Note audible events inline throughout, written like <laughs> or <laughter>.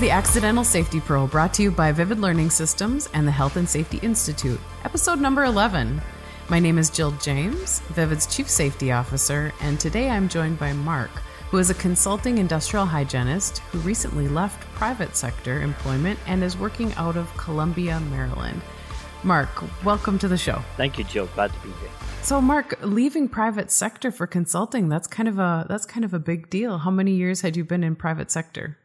is the Accidental Safety Pro brought to you by Vivid Learning Systems and the Health and Safety Institute, episode number 11. My name is Jill James, Vivid's Chief Safety Officer, and today I'm joined by Mark, who is a consulting industrial hygienist who recently left private sector employment and is working out of Columbia, Maryland. Mark, welcome to the show. Thank you, Jill. Glad to be here. So, Mark, leaving private sector for consulting, that's kind of a that's kind of a big deal. How many years had you been in private sector?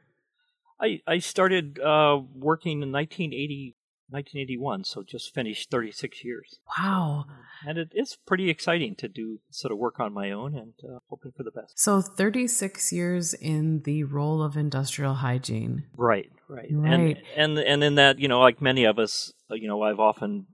I, I started uh, working in 1980, 1981, so just finished 36 years. Wow. And it is pretty exciting to do sort of work on my own and uh, hoping for the best. So 36 years in the role of industrial hygiene. Right, right. Right. And, and, and in that, you know, like many of us, uh, you know, I've often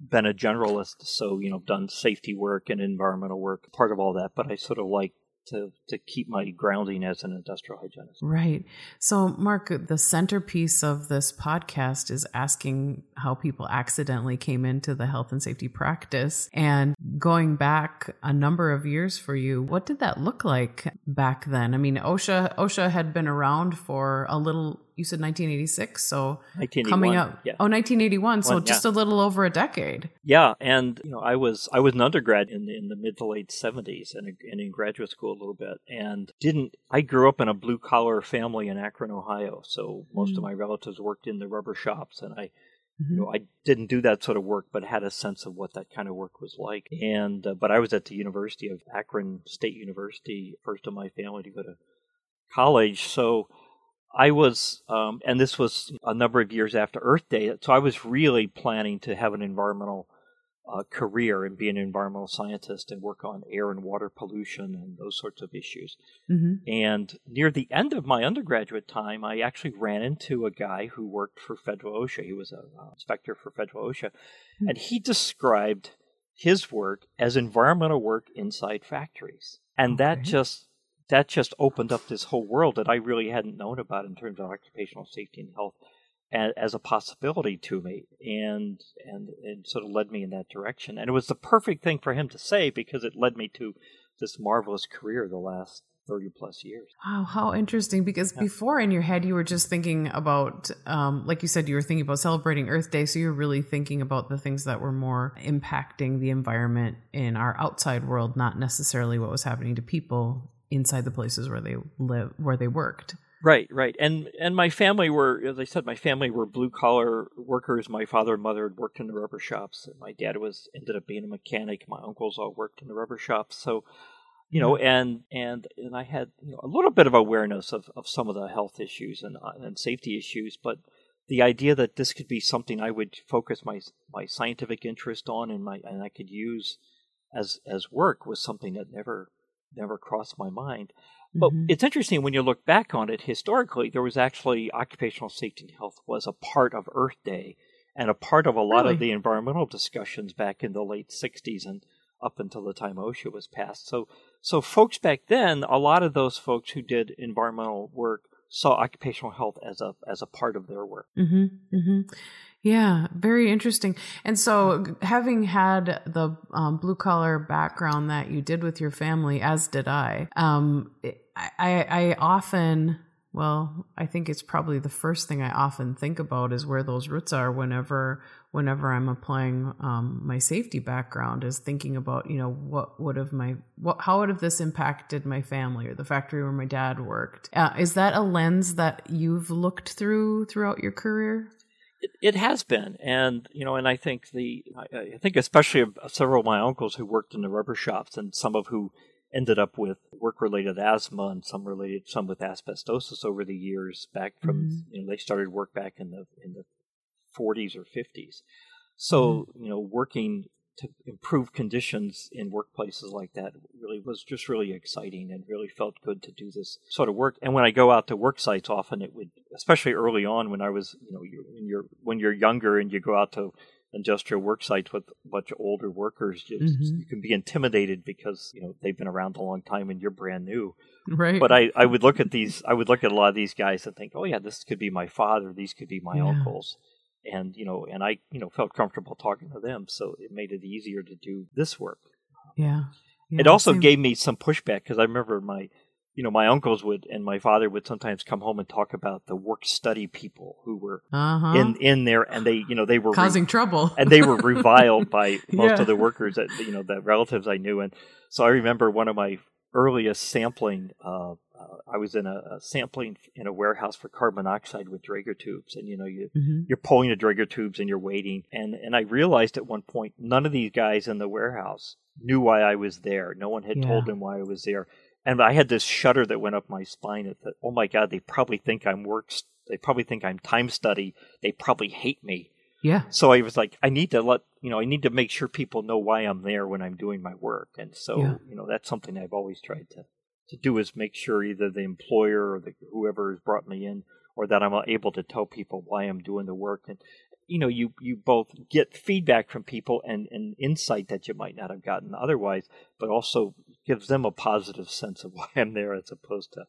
been a generalist, so, you know, done safety work and environmental work, part of all that, but I sort of like to, to keep my grounding as an industrial hygienist. Right. So, Mark, the centerpiece of this podcast is asking how people accidentally came into the health and safety practice. And going back a number of years for you, what did that look like back then? I mean, OSHA OSHA had been around for a little you said 1986 so coming up yeah. oh 1981 so One, just yeah. a little over a decade Yeah, and you know, I was I was an undergrad in the, in the mid to late seventies, and, and in graduate school a little bit, and didn't. I grew up in a blue collar family in Akron, Ohio, so most of Mm. my relatives worked in the rubber shops, and I. You know, I didn't do that sort of work, but had a sense of what that kind of work was like. And uh, but I was at the University of Akron State University, first of my family to go to college. So I was, um, and this was a number of years after Earth Day. So I was really planning to have an environmental uh, career and be an environmental scientist and work on air and water pollution and those sorts of issues. hmm And near the end of my undergraduate time, I actually ran into a guy who worked for Federal OSHA. He was an inspector for Federal OSHA. Hmm. And he described his work as environmental work inside factories. And that just that just opened up this whole world that I really hadn't known about in terms of occupational safety and health as, as a possibility to me and and and sort of led me in that direction. And it was the perfect thing for him to say because it led me to this marvelous career the last 30 plus years. Wow, how interesting. Because before in your head, you were just thinking about, um, like you said, you were thinking about celebrating Earth Day. So you're really thinking about the things that were more impacting the environment in our outside world, not necessarily what was happening to people inside the places where they live, where they worked. Right, right. And and my family were as I said my family were blue collar workers. My father and mother had worked in the rubber shops. My dad was ended up being a mechanic. My uncles all worked in the rubber shops. So you know, and and and I had you know, a little bit of awareness of, of some of the health issues and uh, and safety issues, but the idea that this could be something I would focus my my scientific interest on and my and I could use as as work was something that never never crossed my mind. But Mhm. it's interesting when you look back on it historically, there was actually occupational safety and health was a part of Earth Day and a part of a lot Really? of the environmental discussions back in the late 60s and up until the time OSHA was passed. So, so folks back then, a lot of those folks who did environmental work saw occupational health as a as a part of their work. hmm hmm Yeah, very interesting. And so, having had the um, blue collar background that you did with your family, as did I, um, I, I, often, well, I think it's probably the first thing I often think about is where those roots are whenever, whenever I'm applying um, my safety background, is thinking about, you know, what would have my, what, how would have this impacted my family or the factory where my dad worked? Uh, is that a lens that you've looked through throughout your career? It, it has been, and you know, and I think the I, I think especially several of my uncles who worked in the rubber shops, and some of who ended up with work-related asthma, and some related some with asbestosis over the years. Back from Mhm. you know, they started work back in the in the 40s or 50s. So you know, working to improve conditions in workplaces like that really was just really exciting and really felt good to do this sort of work. And when I go out to work sites, often it would, especially early on when I was, you know, you when you're when you're younger and you go out to industrial work sites with a bunch of older workers, you, Mhm. you can be intimidated because you know they've been around a long time and you're brand new. Right. But I, I would look at these, I would look at a lot of these guys and think, oh yeah, this could be my father, these could be my Yeah. uncles and you know and i you know felt comfortable talking to them so it made it easier to do this work yeah. Yeah, it also same. gave me some pushback because i remember my you know, my uncles would and my father would sometimes come home and talk about the work study people who were Uh-huh. in in there, and they, you know, they were re- Causing trouble. and they were reviled by <laughs> most Yeah. of the workers that you know the relatives I knew, and so I remember one of my earliest sampling. Uh, I was in a, a sampling in a warehouse for carbon monoxide with Draeger tubes, and you know you Mhm. you're pulling the Draeger tubes and you're waiting, and and I realized at one point none of these guys in the warehouse knew why I was there. No one had Yeah. told them why I was there, and I had this shudder that went up my spine. That that, oh my god, they probably think I'm work. They probably think I'm time study. They probably hate me. Yeah. So I was like, I need to let you know, I need to make sure people know why I'm there when I'm doing my work, and so Yeah. you know that's something I've always tried to to do is make sure either the employer or the, whoever has brought me in, or that I'm able to tell people why I'm doing the work, and you know, you you both get feedback from people and and insight that you might not have gotten otherwise, but also gives them a positive sense of <laughs> why I'm there as opposed to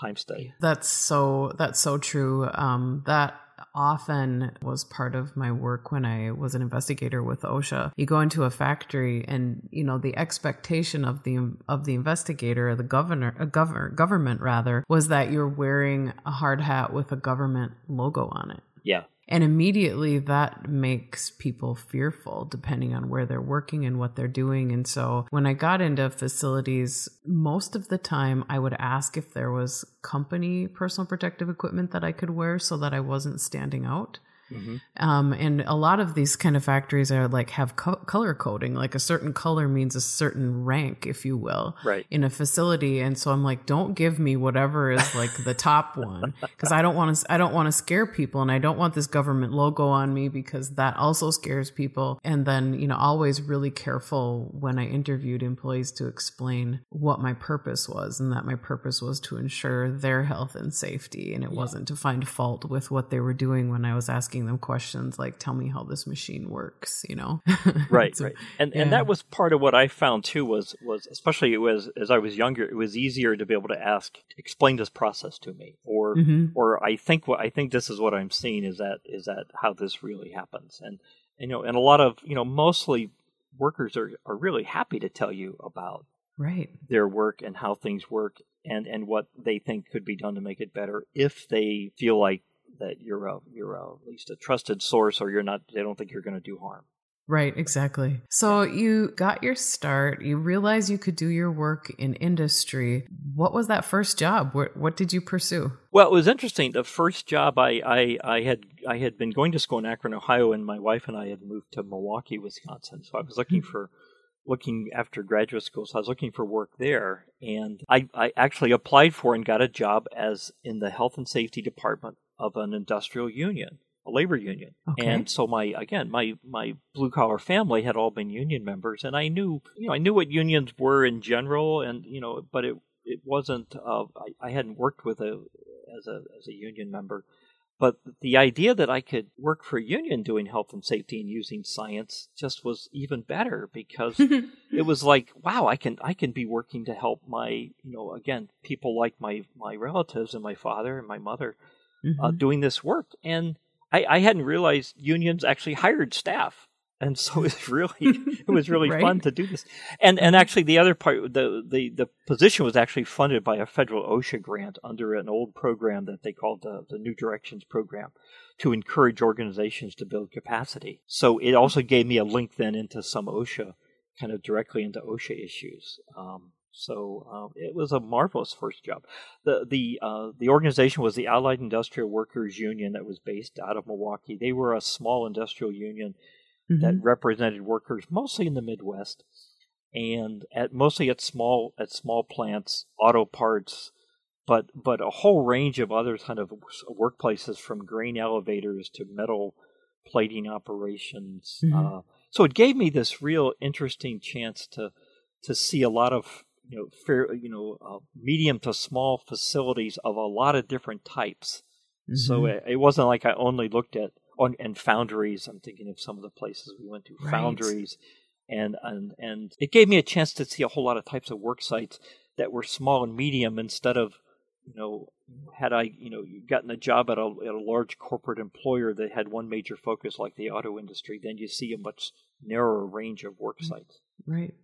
time study. That's so that's so true. Um, that often was part of my work when I was an investigator with OSHA. You go into a factory, and you know the expectation of the of the investigator, the governor, uh, a governor, government rather, was that you're wearing a hard hat with a government logo on it. Yeah, And immediately that makes people fearful depending on where they're working and what they're doing. And so when I got into facilities, most of the time I would ask if there was company personal protective equipment that I could wear so that I wasn't standing out. Hmm Um, and a lot of these kind of factories are like have co- color coding, like a certain color means a certain rank, if you will right. in a facility. And so i'm like don't give me whatever is like the top one because i don't want to i don't want to scare people. And i don't want this government logo on me because that also scares people. And then you know always really careful when i interviewed employees to explain what my purpose was and that my purpose was to ensure their health and safety. And it wasn't to find fault with what they were doing when i was asking them questions like tell me how this machine works you know <laughs> right a- right and yeah. and that was part of what i found too was was especially it was as i was younger it was easier to be able to ask explain this process to me or Mhm. or i think what i think this is what i'm seeing is that is that how this really happens and you know and a lot of you know mostly workers are are really happy to tell you about right their work and how things work and and what they think could be done to make it better if they feel like that you're a you're a, at least a trusted source or you're not they don't think you're going to do harm Right, exactly. So you got your start, you realized you could do your work in industry. What was that first job? What, what did you pursue? Well, it was interesting. The first job I, I, I had I had been going to school in Akron, Ohio, and my wife and I had moved to Milwaukee, Wisconsin. So I was looking mm. for looking after graduate school. So I was looking for work there, and I, I actually applied for and got a job as in the health and safety department of an industrial union, a labor union. Okay. And so my again my my blue collar family had all been union members, and I knew you know I knew what unions were in general, and you know, but it it wasn't. Uh, I, I hadn't worked with a as a as a union member, but the idea that I could work for a union doing health and safety and using science just was even better because <laughs> it was like wow I can I can be working to help my you know again people like my my relatives and my father and my mother uh, Mhm. doing this work and I, I hadn't realized unions actually hired staff and so it was really it was <laughs> really Right. fun to do this and and actually the other part the, the the position was actually funded by a federal OSHA grant under an old program that they called the, the New Directions program to encourage organizations to build capacity so it also gave me a link then into some OSHA kind of directly into OSHA issues um, so um, it was a marvelous first job the the uh, the organization was the Allied Industrial Workers Union that was based out of Milwaukee. They were a small industrial union that Mhm. represented workers mostly in the Midwest, and at mostly at small at small plants, auto parts, but but a whole range of other kind of workplaces from grain elevators to metal plating operations. Mhm. Uh, so it gave me this real interesting chance to to see a lot of you know fair you know uh, medium to small facilities of a lot of different types. So Mhm. it, it wasn't like I only looked at on and foundries. I'm thinking of some of the places we went to, Right. foundries, and and and it gave me a chance to see a whole lot of types of work sites that were small and medium instead of you know had I you know gotten a job at a at a large corporate employer that had one major focus like the auto industry, then you see a much narrower range of work Mm. sites. Right.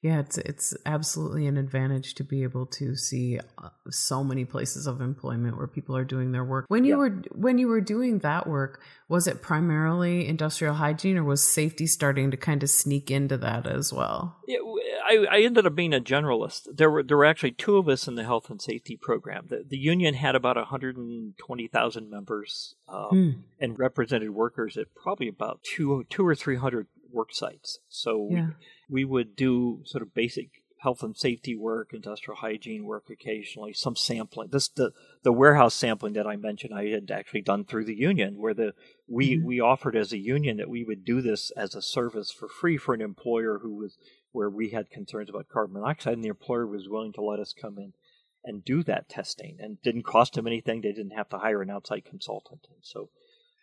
Yeah, it's it's absolutely an advantage to be able to see uh, so many places of employment where people are doing their work. When you Yeah. were when you were doing that work, was it primarily industrial hygiene, or was safety starting to kind of sneak into that as well? Yeah, I, I ended up being a generalist. There were there were actually two of us in the health and safety program. The, the union had about 120,000 members um, Hmm. and represented workers at probably about two two or three hundred work sites. So Yeah. we, we would do sort of basic health and safety work, industrial hygiene work occasionally, some sampling. This the the warehouse sampling that I mentioned I had actually done through the union where the we Mhm. we offered as a union that we would do this as a service for free for an employer who was where we had concerns about carbon monoxide and the employer was willing to let us come in and do that testing and didn't cost them anything they didn't have to hire an outside consultant and so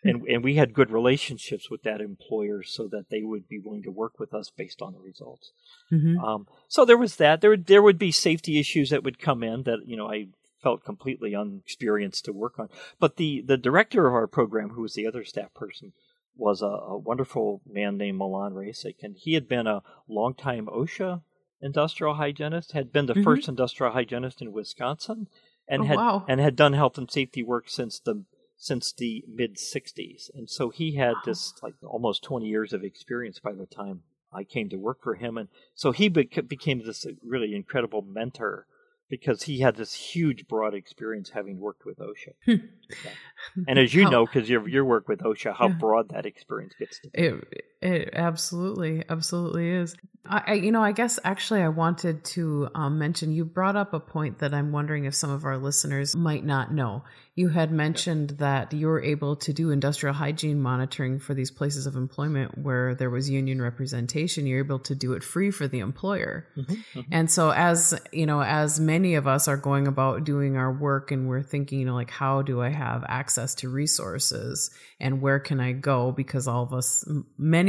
and and we had good relationships with that employer so that they would be willing to work with us based on the results hmm um, so there was that. There would there would be safety issues that would come in that you know I felt completely unexperienced to work on. But the the director of our program, who was the other staff person, was a, a wonderful man named Milan Rasik, and he had been a longtime OSHA industrial hygienist, had been the Mhm. first industrial hygienist in Wisconsin, and Oh, had wow. and had done health and safety work since the since the mid 60s and so he had this like almost 20 years of experience by the time I came to work for him, and so he bec- became this uh, really incredible mentor because he had this huge, broad experience having worked with OSHA. Hmm. And as you know, because your your work with OSHA, how Yeah. broad that experience gets to be. It it absolutely absolutely is. I, I you know I guess actually I wanted to um, mention you brought up a point that I'm wondering if some of our listeners might not know. You had mentioned that you were able to do industrial hygiene monitoring for these places of employment where there was union representation. You're able to do it free for the employer. Mhm, mhm. And so as, you know, as many of us are going about doing our work and we're thinking, you know, like how do I have access to resources and where can I go because all of us m-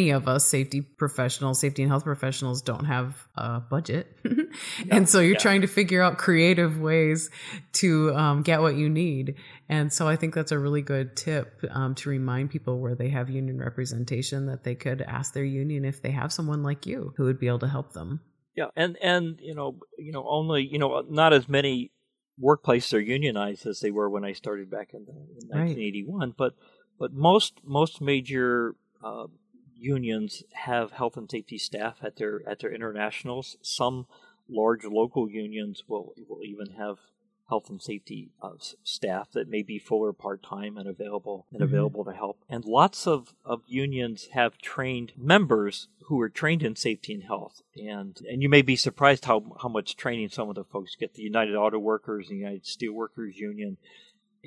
many of us safety professionals, safety and health professionals don't have a budget. <laughs> <laughs> and so you're yeah. trying to figure out creative ways to um, get what you need. And so I think that's a really good tip um, to remind people where they have union representation that they could ask their union if they have someone like you who would be able to help them. Yeah, and and you know, you know, only you know, not as many workplaces are unionized as they were when I started back in, the, in Right. 1981. But but most most major uh, unions have health and safety staff at their at their internationals. Some large local unions will will even have health and safety uh, staff that may be full or part time and available and Mhm. available to help. And lots of, of unions have trained members who are trained in safety and health. And and you may be surprised how how much training some of the folks get. The United Auto Workers, the United Steelworkers Union,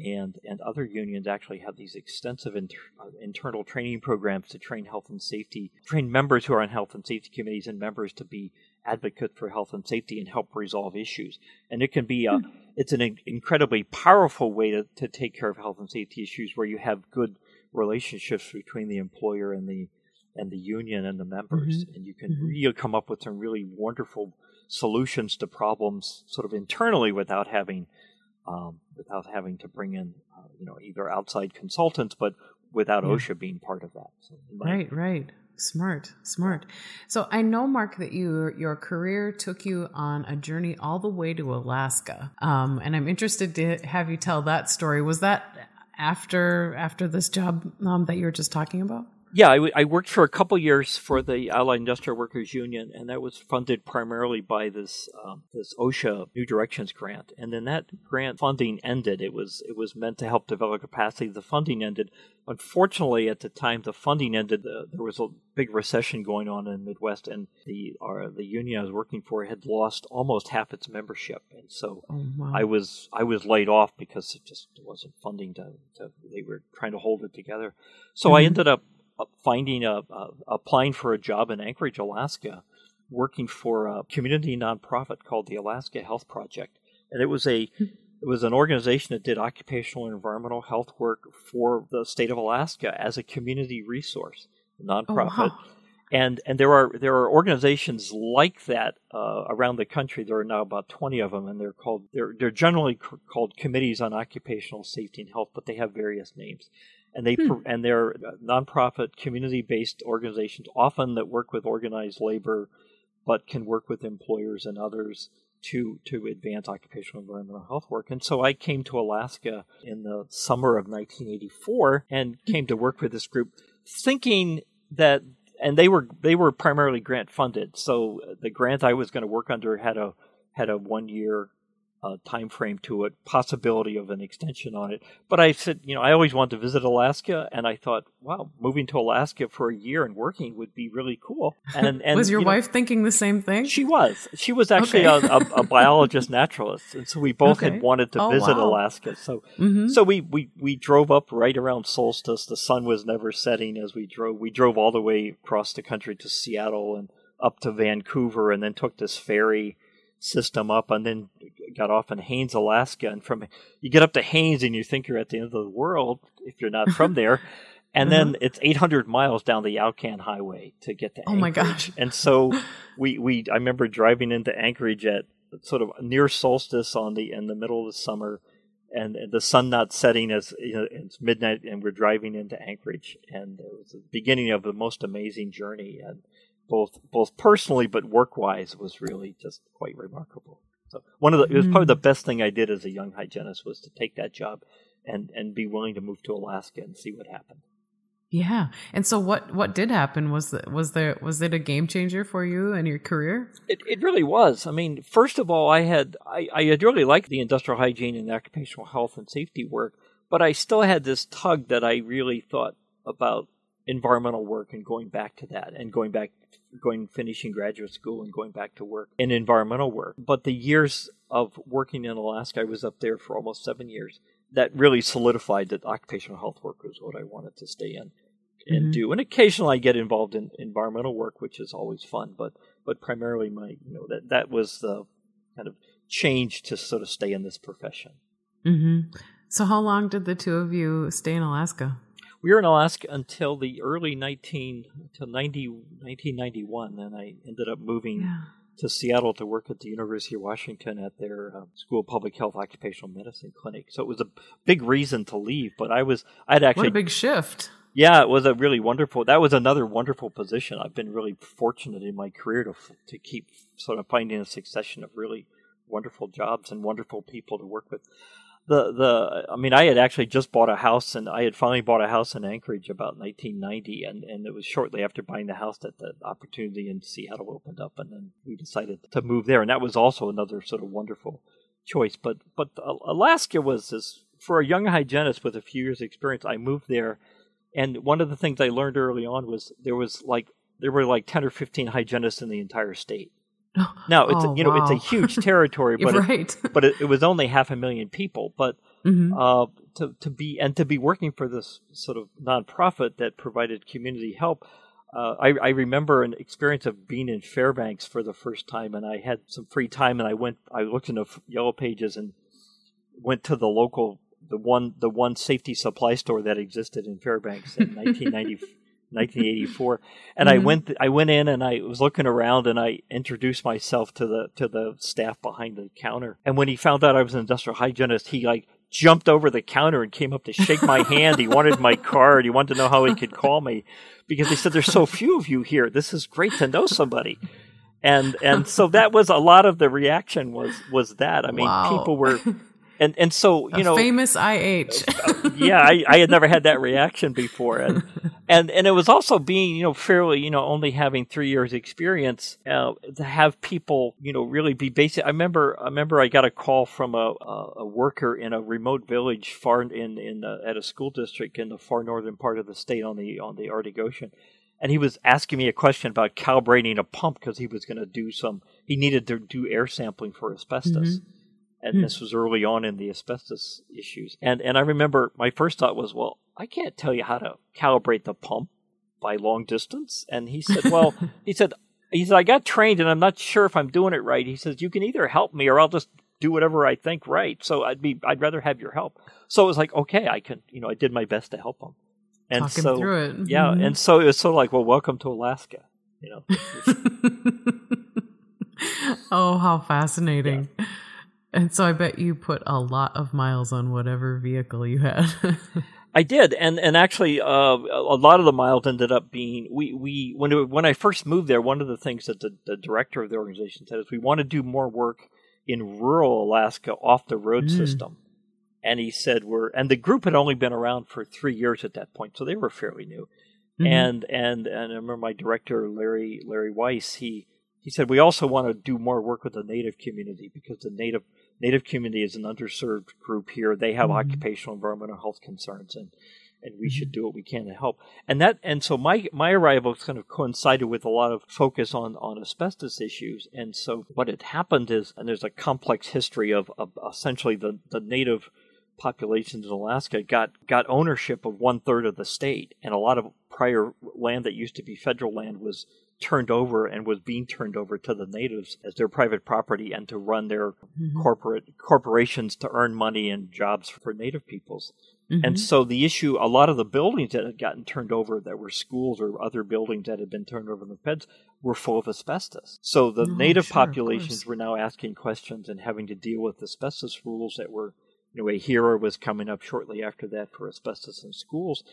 and and other unions actually have these extensive inter, uh, internal training programs to train health and safety, train members who are on health and safety committees and members to be advocates for health and safety and help resolve issues. And it can be a it's an in- incredibly powerful way to, to take care of health and safety issues where you have good relationships between the employer and the and the union and the members and you can Mhm. really come up with some really wonderful solutions to problems sort of internally without having um, without having to bring in uh, you know either outside consultants but without Yeah. OSHA being part of that so Right, right. Smart, smart. So I know, Mark, that you your career took you on a journey all the way to Alaska, um, and I'm interested to have you tell that story. Was that after after this job um, that you were just talking about? Yeah, I, w- I worked for a couple years for the Allied Industrial Workers Union, and that was funded primarily by this um, this OSHA New Directions grant. And then that grant funding ended. It was it was meant to help develop capacity. The funding ended. Unfortunately, at the time the funding ended, the, there was a big recession going on in the Midwest, and the our, the union I was working for had lost almost half its membership, and so Oh, wow. I was I was laid off because it just wasn't funding to, to they were trying to hold it together. So I Mhm. ended up finding a, a applying for a job in Anchorage, Alaska, working for a community nonprofit called the Alaska Health Project, and it was a it was an organization that did occupational and environmental health work for the state of Alaska as a community resource nonprofit wow. and and there are there are organizations like that uh, around the country. There are now about twenty of them, and they're called they're they're generally c- called committees on occupational safety and health, but they have various names. And they hmm. and they're nonprofit, community-based organizations, often that work with organized labor, but can work with employers and others to to advance occupational environmental health work. And so I came to Alaska in the summer of 1984 and came to work with this group, thinking that and they were they were primarily grant funded. So the grant I was going to work under had a had a one year uh, time frame to it, possibility of an extension on it. But I said, you know, I always wanted to visit Alaska, and I thought, wow, moving to Alaska for a year and working would be really cool. And, <laughs> and was your you wife know, thinking the same thing? She was. She was actually okay. a, a, a, biologist naturalist, and so we both okay. had wanted to oh, visit wow. Alaska. So, mm-hmm. so we, we we drove up right around solstice. The sun was never setting as we drove. We drove all the way across the country to Seattle and up to Vancouver, and then took this ferry system up and then got off in Haines, Alaska. And from you get up to Haines and you think you're at the end of the world if you're not from there. <laughs> And mm-hmm. then it's 800 miles down the Alcan Highway to get to. Oh my gosh! And so <laughs> we we I remember driving into Anchorage at sort of near solstice on the in the middle of the summer, and, and the sun not setting as you know, it's midnight, and we're driving into Anchorage, and it was the beginning of the most amazing journey. And both both personally but work wise was really just quite remarkable. So one of the it was probably the mm. best thing I did as a young hygienist was to take that job and and be willing to move to Alaska and see what happened. Yeah. And so what what did happen was that was there was it a game changer for you and your career? It it really was. I mean, first of all, I had I, I had really liked the industrial hygiene and occupational health and safety work, but I still had this tug that I really thought about environmental work and going back to that and going back going finishing graduate school and going back to work in environmental work. But the years of working in alaska i was up there for almost seven years. That really solidified that occupational health work was what i wanted to stay in and mm-hmm. do. And occasionally i get involved in environmental work which is always fun but but primarily my you know that that was the kind of change to sort of stay in this profession. Mm-hmm. so how long did the two of you stay in alaska we were in Alaska until the early 19 until 90, 1991. Then I ended up moving yeah. to Seattle to work at the University of Washington at their uh, School of Public Health Occupational Medicine clinic. So it was a big reason to leave. But I was I'd actually what a big shift. Yeah, it was a really wonderful. That was another wonderful position. I've been really fortunate in my career to to keep sort of finding a succession of really wonderful jobs and wonderful people to work with the the I mean I had actually just bought a house and I had finally bought a house in Anchorage about 1990 and and it was shortly after buying the house that the opportunity in Seattle opened up and then we decided to move there. And that was also another sort of wonderful choice. But but Alaska was this for a young hygienist with a few years experience I moved there and one of the things I learned early on was there was like there were like 10 or 15 hygienists in the entire state now <laughs> it's oh, you know wow. it's a huge <laughs> territory, but right. it, <laughs> but it, it, was only half a million people. But mm-hmm. uh, to to be and to be working for this sort of nonprofit that provided community help, uh, I, I, remember an experience of being in Fairbanks for the first time, and I had some free time, and I went I looked in the yellow pages and went to the local the one the one safety supply store that existed in Fairbanks in 1990. 1984 <laughs> and mm-hmm. i went i went in and i was looking around and i introduced myself to the to the staff behind the counter. And when he found out i was an industrial hygienist he like jumped over the counter and came up to shake my hand. He wanted my card. He wanted to know how he could call me because he said there's so few of you here. This is great to know somebody. And and so that was a lot of the reaction was was that. I mean wow. people were and and so you a know famous IH. <laughs> yeah, I, I had never had that reaction before, and <laughs> and and it was also being you know fairly you know only having three years experience uh, to have people you know really be basic. I remember I remember I got a call from a a worker in a remote village far in in the, at a school district in the far northern part of the state on the on the Arctic Ocean. And he was asking me a question about calibrating a pump because he was going to do some. He needed to do air sampling for asbestos. Mm-hmm and hmm. this was early on in the asbestos issues. And and I remember my first thought was, well, I can't tell you how to calibrate the pump by long distance. And he said, well, <laughs> he said he said I got trained and I'm not sure if I'm doing it right. He says you can either help me or I'll just do whatever I think right. So I'd be I'd rather have your help. So it was like, okay, I can, you know, I did my best to help him. And Talk so through it. yeah, mm-hmm. and so it was sort of like, well, welcome to Alaska, you know. <laughs> <laughs> oh, how fascinating. Yeah. And so I bet you put a lot of miles on whatever vehicle you had. <laughs> I did, and and actually, uh, a lot of the miles ended up being we we when it, when I first moved there, one of the things that the, the director of the organization said is we want to do more work in rural Alaska off the road mm. system, and he said we're and the group had only been around for three years at that point, so they were fairly new, mm-hmm. and and and I remember my director Larry Larry Weiss he he said we also want to do more work with the native community because the native Native community is an underserved group here. They have mm-hmm. occupational environmental health concerns, and and we should mm-hmm. do what we can to help. And that and so my my arrival kind of coincided with a lot of focus on on asbestos issues. And so what had happened is, and there's a complex history of, of essentially the the native populations in Alaska got got ownership of one third of the state, and a lot of prior land that used to be federal land was turned over and was being turned over to the natives as their private property and to run their mm-hmm. corporate corporations to earn money and jobs for native peoples. Mm-hmm. And so the issue, a lot of the buildings that had gotten turned over that were schools or other buildings that had been turned over in the feds were full of asbestos. So the oh, native sure, populations were now asking questions and having to deal with asbestos rules that were, you know, AHERA was coming up shortly after that for asbestos in schools.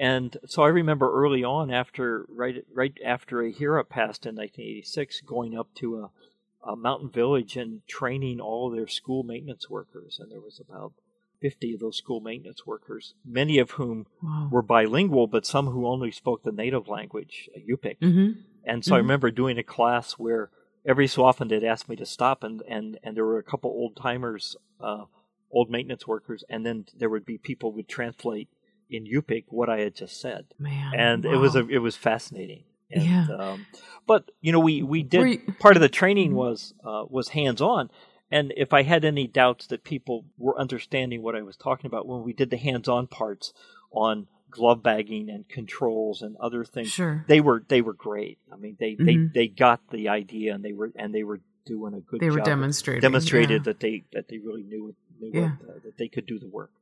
And so I remember early on, after right right after AHERA passed in 1986, going up to a, a mountain village and training all their school maintenance workers, and there was about 50 of those school maintenance workers, many of whom wow. were bilingual, but some who only spoke the native language, uh, Yupik. Mm-hmm. And so mm-hmm. I remember doing a class where every so often they'd ask me to stop, and, and, and there were a couple old timers, uh, old maintenance workers, and then there would be people who would translate in Yupik what I had just said. Man, and wow. it was a, it was fascinating. And, yeah. Um, but you know, we we did you, part of the training mm-hmm. was uh, was hands on, and if I had any doubts that people were understanding what I was talking about when we did the hands on parts on glove bagging and controls and other things, sure. they were they were great. I mean, they mm-hmm. they they got the idea and they were and they were doing a good. They were demonstrating demonstrated yeah. that they that they really knew, knew yeah. what, uh, that they could do the work.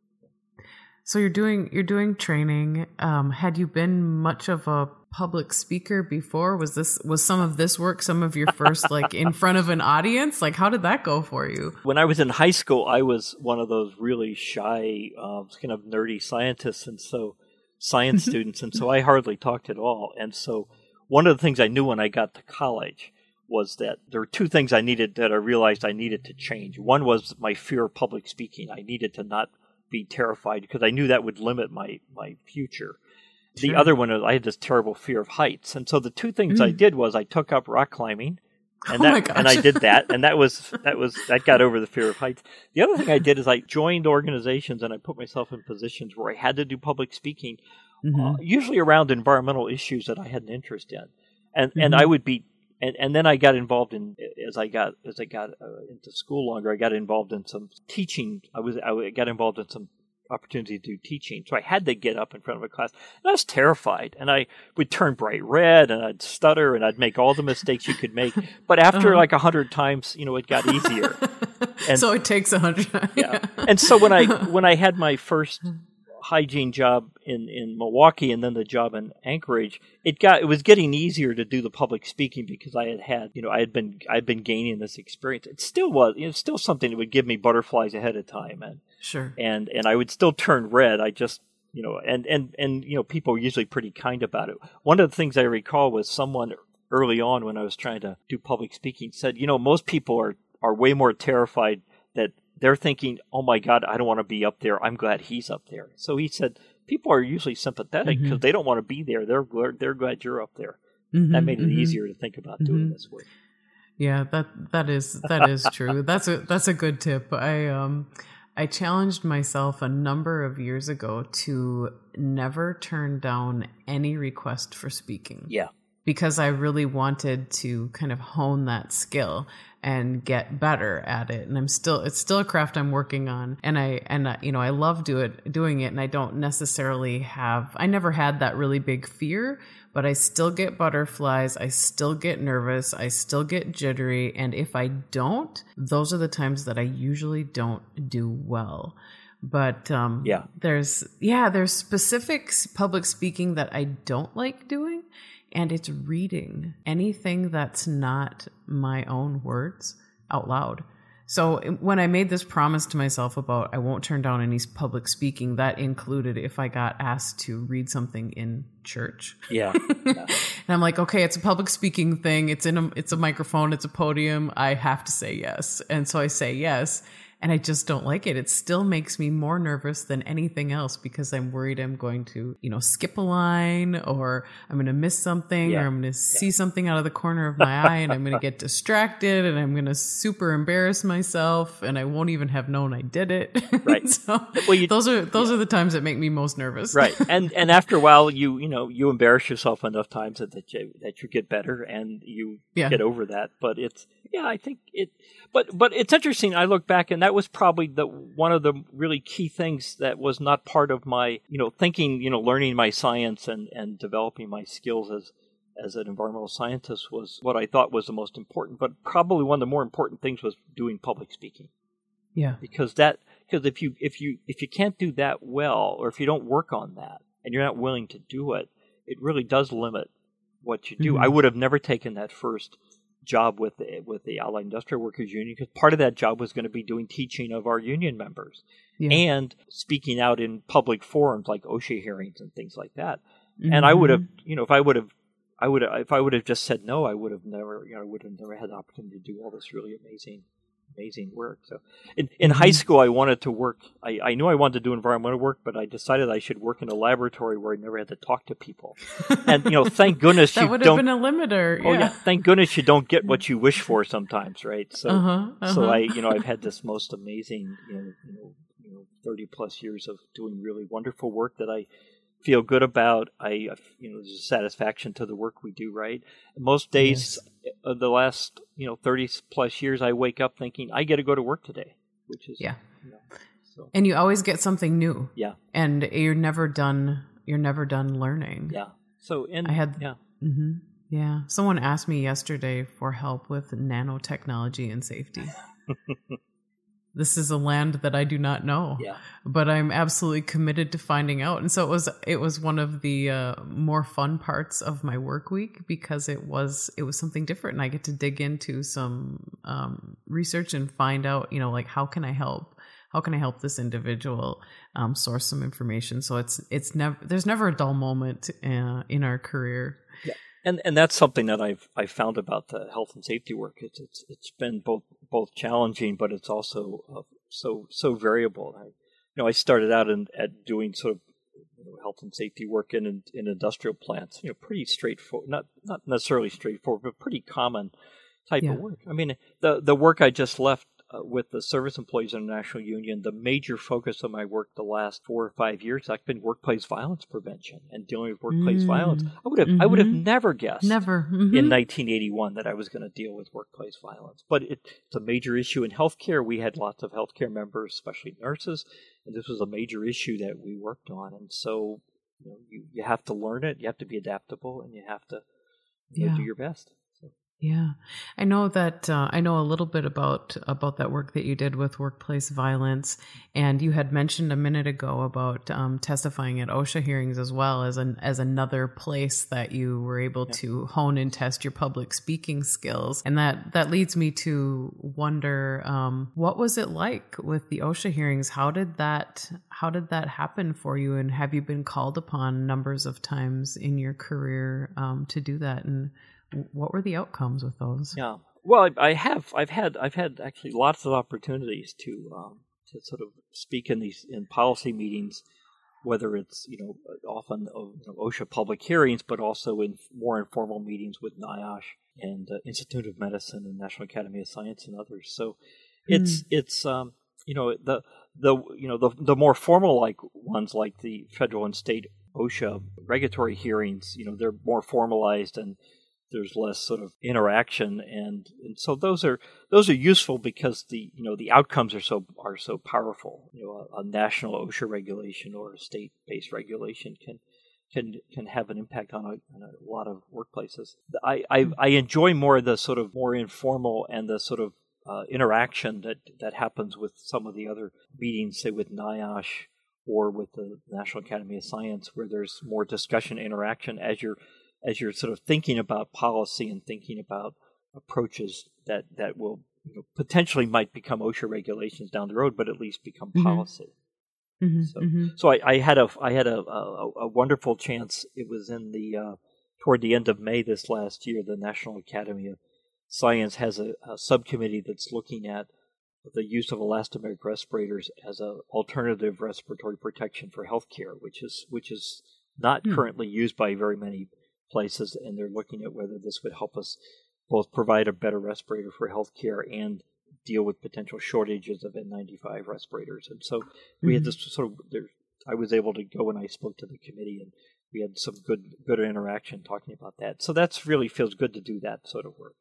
So you're doing you're doing training. Um, had you been much of a public speaker before? Was this was some of this work some of your first like in front of an audience? Like how did that go for you? When I was in high school, I was one of those really shy, um, kind of nerdy scientists, and so science students, and so I hardly talked at all. And so one of the things I knew when I got to college was that there were two things I needed that I realized I needed to change. One was my fear of public speaking. I needed to not be terrified because I knew that would limit my my future. Sure. The other one is I had this terrible fear of heights, and so the two things mm. I did was I took up rock climbing, and <laughs> oh that, and I did that, and that was <laughs> that was that got over the fear of heights. The other thing I did is I joined organizations and I put myself in positions where I had to do public speaking, mm-hmm. uh, usually around environmental issues that I had an interest in, and mm-hmm. and I would be and and then I got involved in as I got as I got uh, into school longer. I got involved in some teaching. I was I got involved in some opportunity to do teaching, so I had to get up in front of a class. And I was terrified, and I would turn bright red, and I'd stutter, and I'd make all the mistakes you could make. <laughs> But after uh-huh. like a hundred times, you know, it got easier. <laughs> And, so it takes a hundred. <laughs> yeah. And so when I when I had my first hygiene job in, in Milwaukee and then the job in Anchorage, it got it was getting easier to do the public speaking because I had had you know I had been I'd been gaining this experience. It still was you know, still something that would give me butterflies ahead of time and sure and and I would still turn red. I just you know and and and you know people were usually pretty kind about it. One of the things I recall was someone early on when I was trying to do public speaking said you know most people are are way more terrified that they're thinking, "Oh my God, I don't want to be up there. I'm glad he's up there." So he said, people are usually sympathetic because mm-hmm. they don't want to be there. They're they're glad you're up there. Mm-hmm, that made it mm-hmm. easier to think about doing mm-hmm. this way. Yeah, that that is that is true. that's a that's a good tip. I um I challenged myself a number of years ago to never turn down any request for speaking. Yeah. Because I really wanted to kind of hone that skill and get better at it. And i'm still it's still a craft i'm working on. And i and I, you know i love do it doing it. And i don't necessarily have i never had that really big fear but i still get butterflies. I still get nervous. I still get jittery. And if i don't those are the times that i usually don't do well. But um yeah. there's yeah there's specific public speaking that i don't like doing and it's reading anything that's not my own words out loud. So um, when I made this promise to myself about I won't turn down any public speaking, that included if I got asked to read something in church. Yeah. yeah. <laughs> and I'm like, okay, it's a public speaking thing. It's in a it's a microphone, it's a podium. I have to say yes. And so I say yes and I just don't like it. It still makes me more nervous than anything else because I'm worried I'm going to, you know, skip a line or I'm going to miss something yeah. or I'm going to see something out of the corner of my eye and I'm going to get distracted and I'm going to super embarrass myself and I won't even have known I did it. <laughs> Right. so well, you, those are those yeah. are the times that make me most nervous. right. And and after a while you, you know, you embarrass yourself enough times that that you, that you get better and you get over that, but it's yeah, I think it but but it's interesting. I look back and that was probably the one of the really key things that was not part of my you know thinking you know learning my science and and developing my skills as as an environmental scientist was what I thought was the most important. But probably one of the more important things was doing public speaking. Yeah, because that because if you if you if you can't do that well or if you don't work on that and you're not willing to do it, it really does limit what you do. Mm-hmm. I would have never taken that first job with the, with the Allied Industrial Workers Union because part of that job was going to be doing teaching of our union members yeah. and speaking out in public forums like OSHA hearings and things like that. Mm-hmm. And I would have, you know, if I would have, I would if I would have just said no, I would have never, you know, I would have never had the opportunity to do all this really amazing amazing work. So in, in high mm-hmm. school, I wanted to work. I, I knew I wanted to do environmental work, but I decided I should work in a laboratory where I never had to talk to people. <laughs> And you know, thank goodness that you would have been a limiter. Oh yeah. thank goodness you don't get what you wish for sometimes, right? So uh-huh, uh-huh. so I you know I've had this most amazing you know, you know you know thirty plus years of doing really wonderful work that I feel good about. I, you know, there's a satisfaction to the work we do, right? Most days yes. of the last, you know, 30 plus years, I wake up thinking, I get to go to work today, which is, yeah. You know, so. And you always get something new. Yeah. And you're never done, you're never done learning. Yeah. So, and I had, yeah. Mm-hmm. Yeah. Someone asked me yesterday for help with nanotechnology and safety. <laughs> this is a land that I do not know. Yeah. But I'm absolutely committed to finding out. And so it was it was one of the uh, more fun parts of my work week because it was it was something different and I get to dig into some um, research and find out, you know, like how can I help? How can I help this individual um, source some information? So it's it's never there's never a dull moment uh, in our career. And and that's something that I've I found about the health and safety work. It's it's it's been both both challenging, but it's also uh, so so variable. I, you know, I started out in, at doing sort of you know, health and safety work in, in, in industrial plants. You know, pretty straightforward, not not necessarily straightforward, but pretty common type yeah. of work. I mean, the the work I just left uh, with the Service Employees International Union, the major focus of my work the last four or five years has been workplace violence prevention and dealing with workplace mm. violence. I would have mm-hmm. I would have mm-hmm. never guessed never mm-hmm. in 1981 that I was going to deal with workplace violence, but it, it's a major issue in healthcare. We had lots of healthcare members, especially nurses, and this was a major issue that we worked on. And so you know, you, you have to learn it, you have to be adaptable, and you have to you know, do your best. Yeah, I know that uh, I know a little bit about about that work that you did with workplace violence, and you had mentioned a minute ago about um, testifying at OSHA hearings as well as an as another place that you were able yeah. to hone and test your public speaking skills, and that that leads me to wonder um, what was it like with the OSHA hearings? How did that how did that happen for you, and have you been called upon numbers of times in your career um, to do that and what were the outcomes with those? Yeah, well, I, have. I've had. I've had actually lots of opportunities to um, to sort of speak in these in policy meetings, whether it's you know often uh, you know, OSHA public hearings, but also in more informal meetings with NIOSH and uh, Institute of Medicine and National Academy of Science and others. So it's mm. it's um, you know the the you know the the more formal like ones like the federal and state OSHA regulatory hearings. You know they're more formalized and there's less sort of interaction. And, and so those are those are useful because the you know the outcomes are so are so powerful. You know a, a national OSHA regulation or a state based regulation can can can have an impact on a, on a lot of workplaces. I, I, I enjoy more the sort of more informal and the sort of uh, interaction that that happens with some of the other meetings say with NIOSH or with the National Academy of Science where there's more discussion interaction as you're as you're sort of thinking about policy and thinking about approaches that that will you know, potentially might become OSHA regulations down the road, but at least become mm-hmm. policy. Mm-hmm, so, mm-hmm. so I, I, had a I had a, a, a, wonderful chance. It was in the uh, toward the end of May this last year. The National Academy of Science has a, a subcommittee that's looking at the use of elastomeric respirators as an alternative respiratory protection for healthcare, which is which is not hmm. currently used by very many places, and they're looking at whether this would help us both provide a better respirator for healthcare and deal with potential shortages of N95 respirators. And so we mm-hmm. had this sort of there, I was able to go and I spoke to the committee and we had some good good interaction talking about that. So that's really feels good to do that sort of work.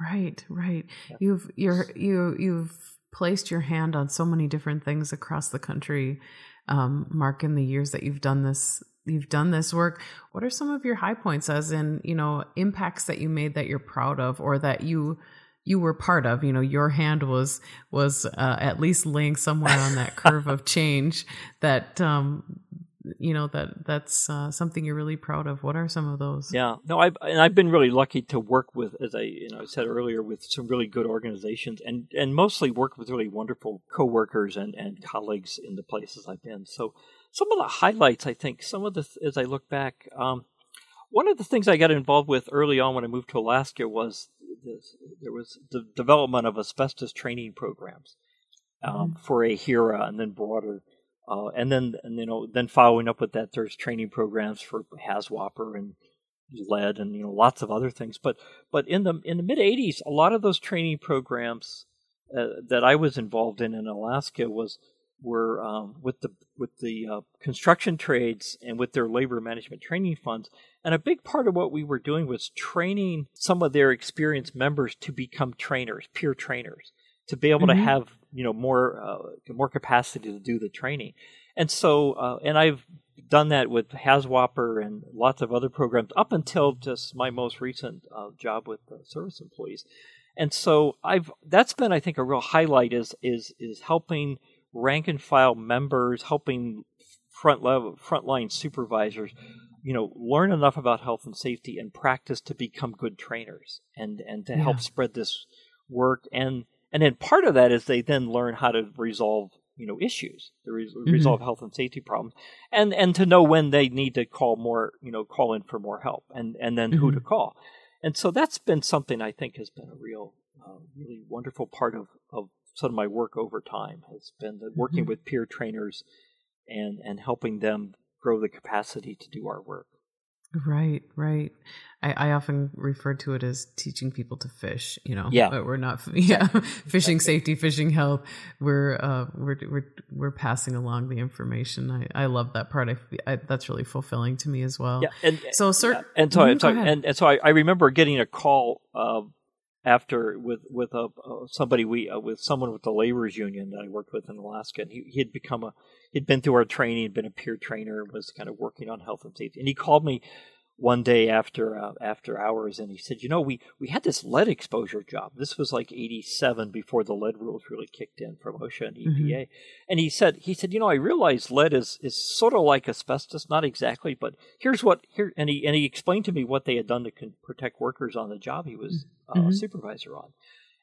Right, right. Yeah. You've you're you you've placed your hand on so many different things across the country, um, Mark, in the years that you've done this you've done this work what are some of your high points as in you know impacts that you made that you're proud of or that you you were part of? You know your hand was was uh, at least laying somewhere on that curve of <laughs> change that um you know that that's uh, something you're really proud of. What are some of those? Yeah. No i've and i've been really lucky to work with as i you know said earlier with some really good organizations and and mostly work with really wonderful coworkers and and colleagues in the places i've been. So some of the highlights, I think, some of the, as I look back, um, one of the things I got involved with early on when I moved to Alaska was this, there was the development of asbestos training programs um, mm-hmm. for AHERA and then broader. Uh, and then, and, you know, then following up with that, there's training programs for HAZWOPER and lead and you know lots of other things. But but in the in the mid '80s, a lot of those training programs uh, that I was involved in in Alaska was were um, with the with the uh, construction trades and with their labor management training funds. And a big part of what we were doing was training some of their experienced members to become trainers, peer trainers, to be able mm-hmm. to have you know more uh, more capacity to do the training. And so, uh, and I've done that with HAZWOPER and lots of other programs up until just my most recent uh, job with the service employees. And so I've that's been I think a real highlight is is is helping rank and file members, helping front level frontline supervisors, you know, learn enough about health and safety and practice to become good trainers and and to yeah. help spread this work and and then part of that is they then learn how to resolve you know issues to re- mm-hmm. resolve health and safety problems and and to know when they need to call more you know call in for more help and and then mm-hmm. who to mm-hmm. call and so that's been something i think has been a real uh, really wonderful part of of sort of my work over time has been the working mm-hmm. with peer trainers and and helping them grow the capacity to do our work. Right, right. I, I often refer to it as teaching people to fish. You know, yeah, but we're not. <laughs> Yeah, fishing safety, fishing health. We're uh, we're we're we're passing along the information. I, I love that part. I, I that's really fulfilling to me as well. Yeah, and so sir, yeah, and so, mm-hmm, so and, and so I, I remember getting a call. Uh, after with with a uh, somebody we uh, with someone with the laborers union that I worked with in Alaska, and he he had become a he'd been through our training, had been a peer trainer, was kind of working on health and safety, and he called me one day after uh, after hours, and he said, "You know, we we had this lead exposure job. This was like '87 before the lead rules really kicked in from OSHA and EPA." Mm-hmm. And he said, "He said, you know, I realize lead is is sort of like asbestos, not exactly, but here's what here." And he and he explained to me what they had done to con- protect workers on the job he was uh, mm-hmm. supervisor on,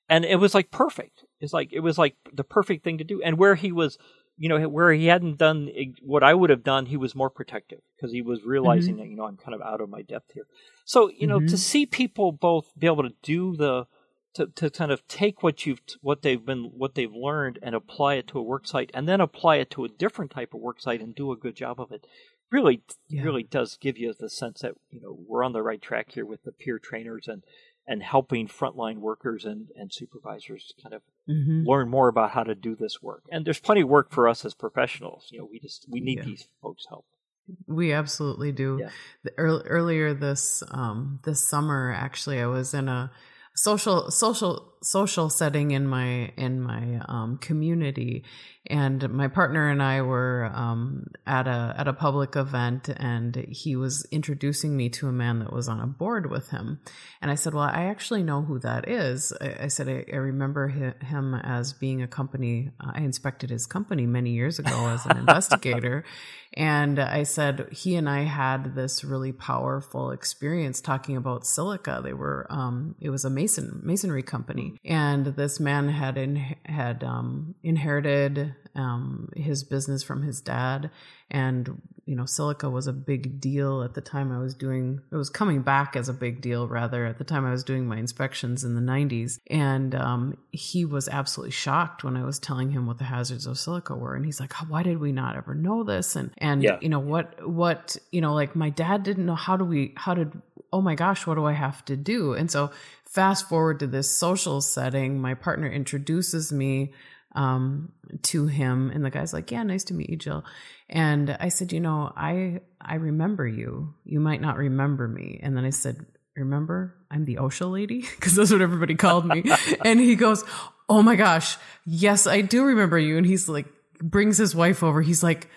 and it was like perfect. It's like it was like the perfect thing to do, and where he was you know, where he hadn't done what I would have done, he was more protective because he was realizing mm-hmm. that, you know, I'm kind of out of my depth here. So, you know, mm-hmm. to see people both be able to do the, to, to kind of take what you've, what they've been, what they've learned and apply it to a work site and then apply it to a different type of work site and do a good job of it really, yeah. really does give you the sense that, you know, we're on the right track here with the peer trainers and, and helping frontline workers and, and supervisors kind of mm-hmm. learn more about how to do this work. And there's plenty of work for us as professionals. You know, we just we need yeah. these folks' help. We absolutely do. Yeah. The, earlier this um, this summer, actually, I was in a social social social setting in my in my um, community and my partner and I were um, at a at a public event and he was introducing me to a man that was on a board with him. And I said well I actually know who that is. I, I said I, I, remember him as being a company I inspected his company many years ago as an <laughs> investigator. And I said he and I had this really powerful experience talking about silica. They were um, it was a mason masonry company. Company, and this man had in, had um, inherited um, his business from his dad, and you know silica was a big deal at the time I was doing. It was coming back as a big deal rather at the time I was doing my inspections in the '90s, and um, he was absolutely shocked when I was telling him what the hazards of silica were, and he's like, "Why did we not ever know this?" And and Yeah. you know what what you know like my dad didn't know how do we how did oh my gosh what do I have to do? And so fast forward to this social setting, my partner introduces me um, to him, and the guy's like, "Yeah, nice to meet you, Jill." And I said, "You know, I I remember you. You might not remember me." And then I said, "Remember, I'm the OSHA lady," <laughs> because that's what everybody called me. <laughs> and he goes, "Oh my gosh, yes, I do remember you." And he's like, brings his wife over. He's like,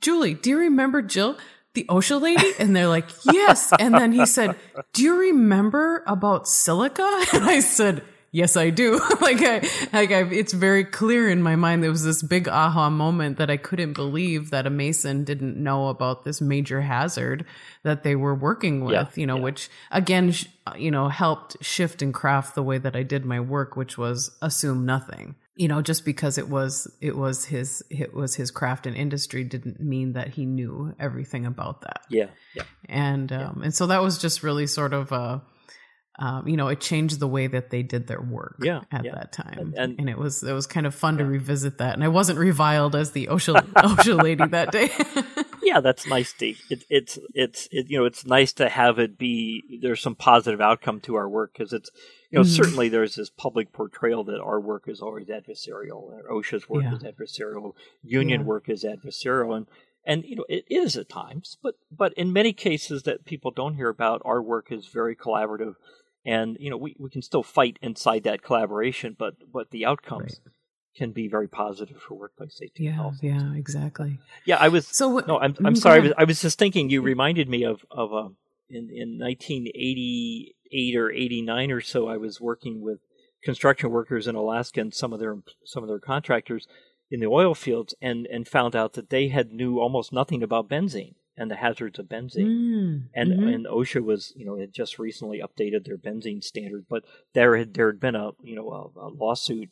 "Julie, do you remember Jill?" The OSHA lady? And they're like, yes. And then he said, do you remember about silica? <laughs> And I said, yes, I do. <laughs> like I, like I, it's very clear in my mind. There was this big aha moment that I couldn't believe that a mason didn't know about this major hazard that they were working with, Yeah, you know, yeah. which again, sh- you know, helped shift and craft the way that I did my work, which was assume nothing. You know, just because it was it was his it was his craft and industry didn't mean that he knew everything about that Yeah, yeah, and um, and so that was just really sort of a um, you know it changed the way that they did their work Yeah, at yeah. that time And- and, it was it was kind of fun to revisit that and I wasn't reviled as the OSHA <laughs> OSHA lady that day <laughs> yeah. That's nice to it, it's it's it, you know it's nice to have it be there's some positive outcome to our work because it's you know Mhm. certainly there's this public portrayal that our work is always adversarial, and OSHA's work Yeah. is adversarial, union Yeah. work is adversarial, and and you know it is at times, but but in many cases that people don't hear about, our work is very collaborative, and you know we, we can still fight inside that collaboration, but but the outcomes can be very positive for workplace safety and yeah health. yeah exactly Yeah, I was so what no, I'm Mm, I'm sorry. I was. I was just thinking. You reminded me of of um, in in 1988 or 89 or so. I was working with construction workers in Alaska and some of their some of their contractors in the oil fields, and and found out that they had knew almost nothing about benzene and the hazards of benzene. Mm, And mhm. and OSHA was you know had just recently updated their benzene standard, but there had there had been a you know a, a lawsuit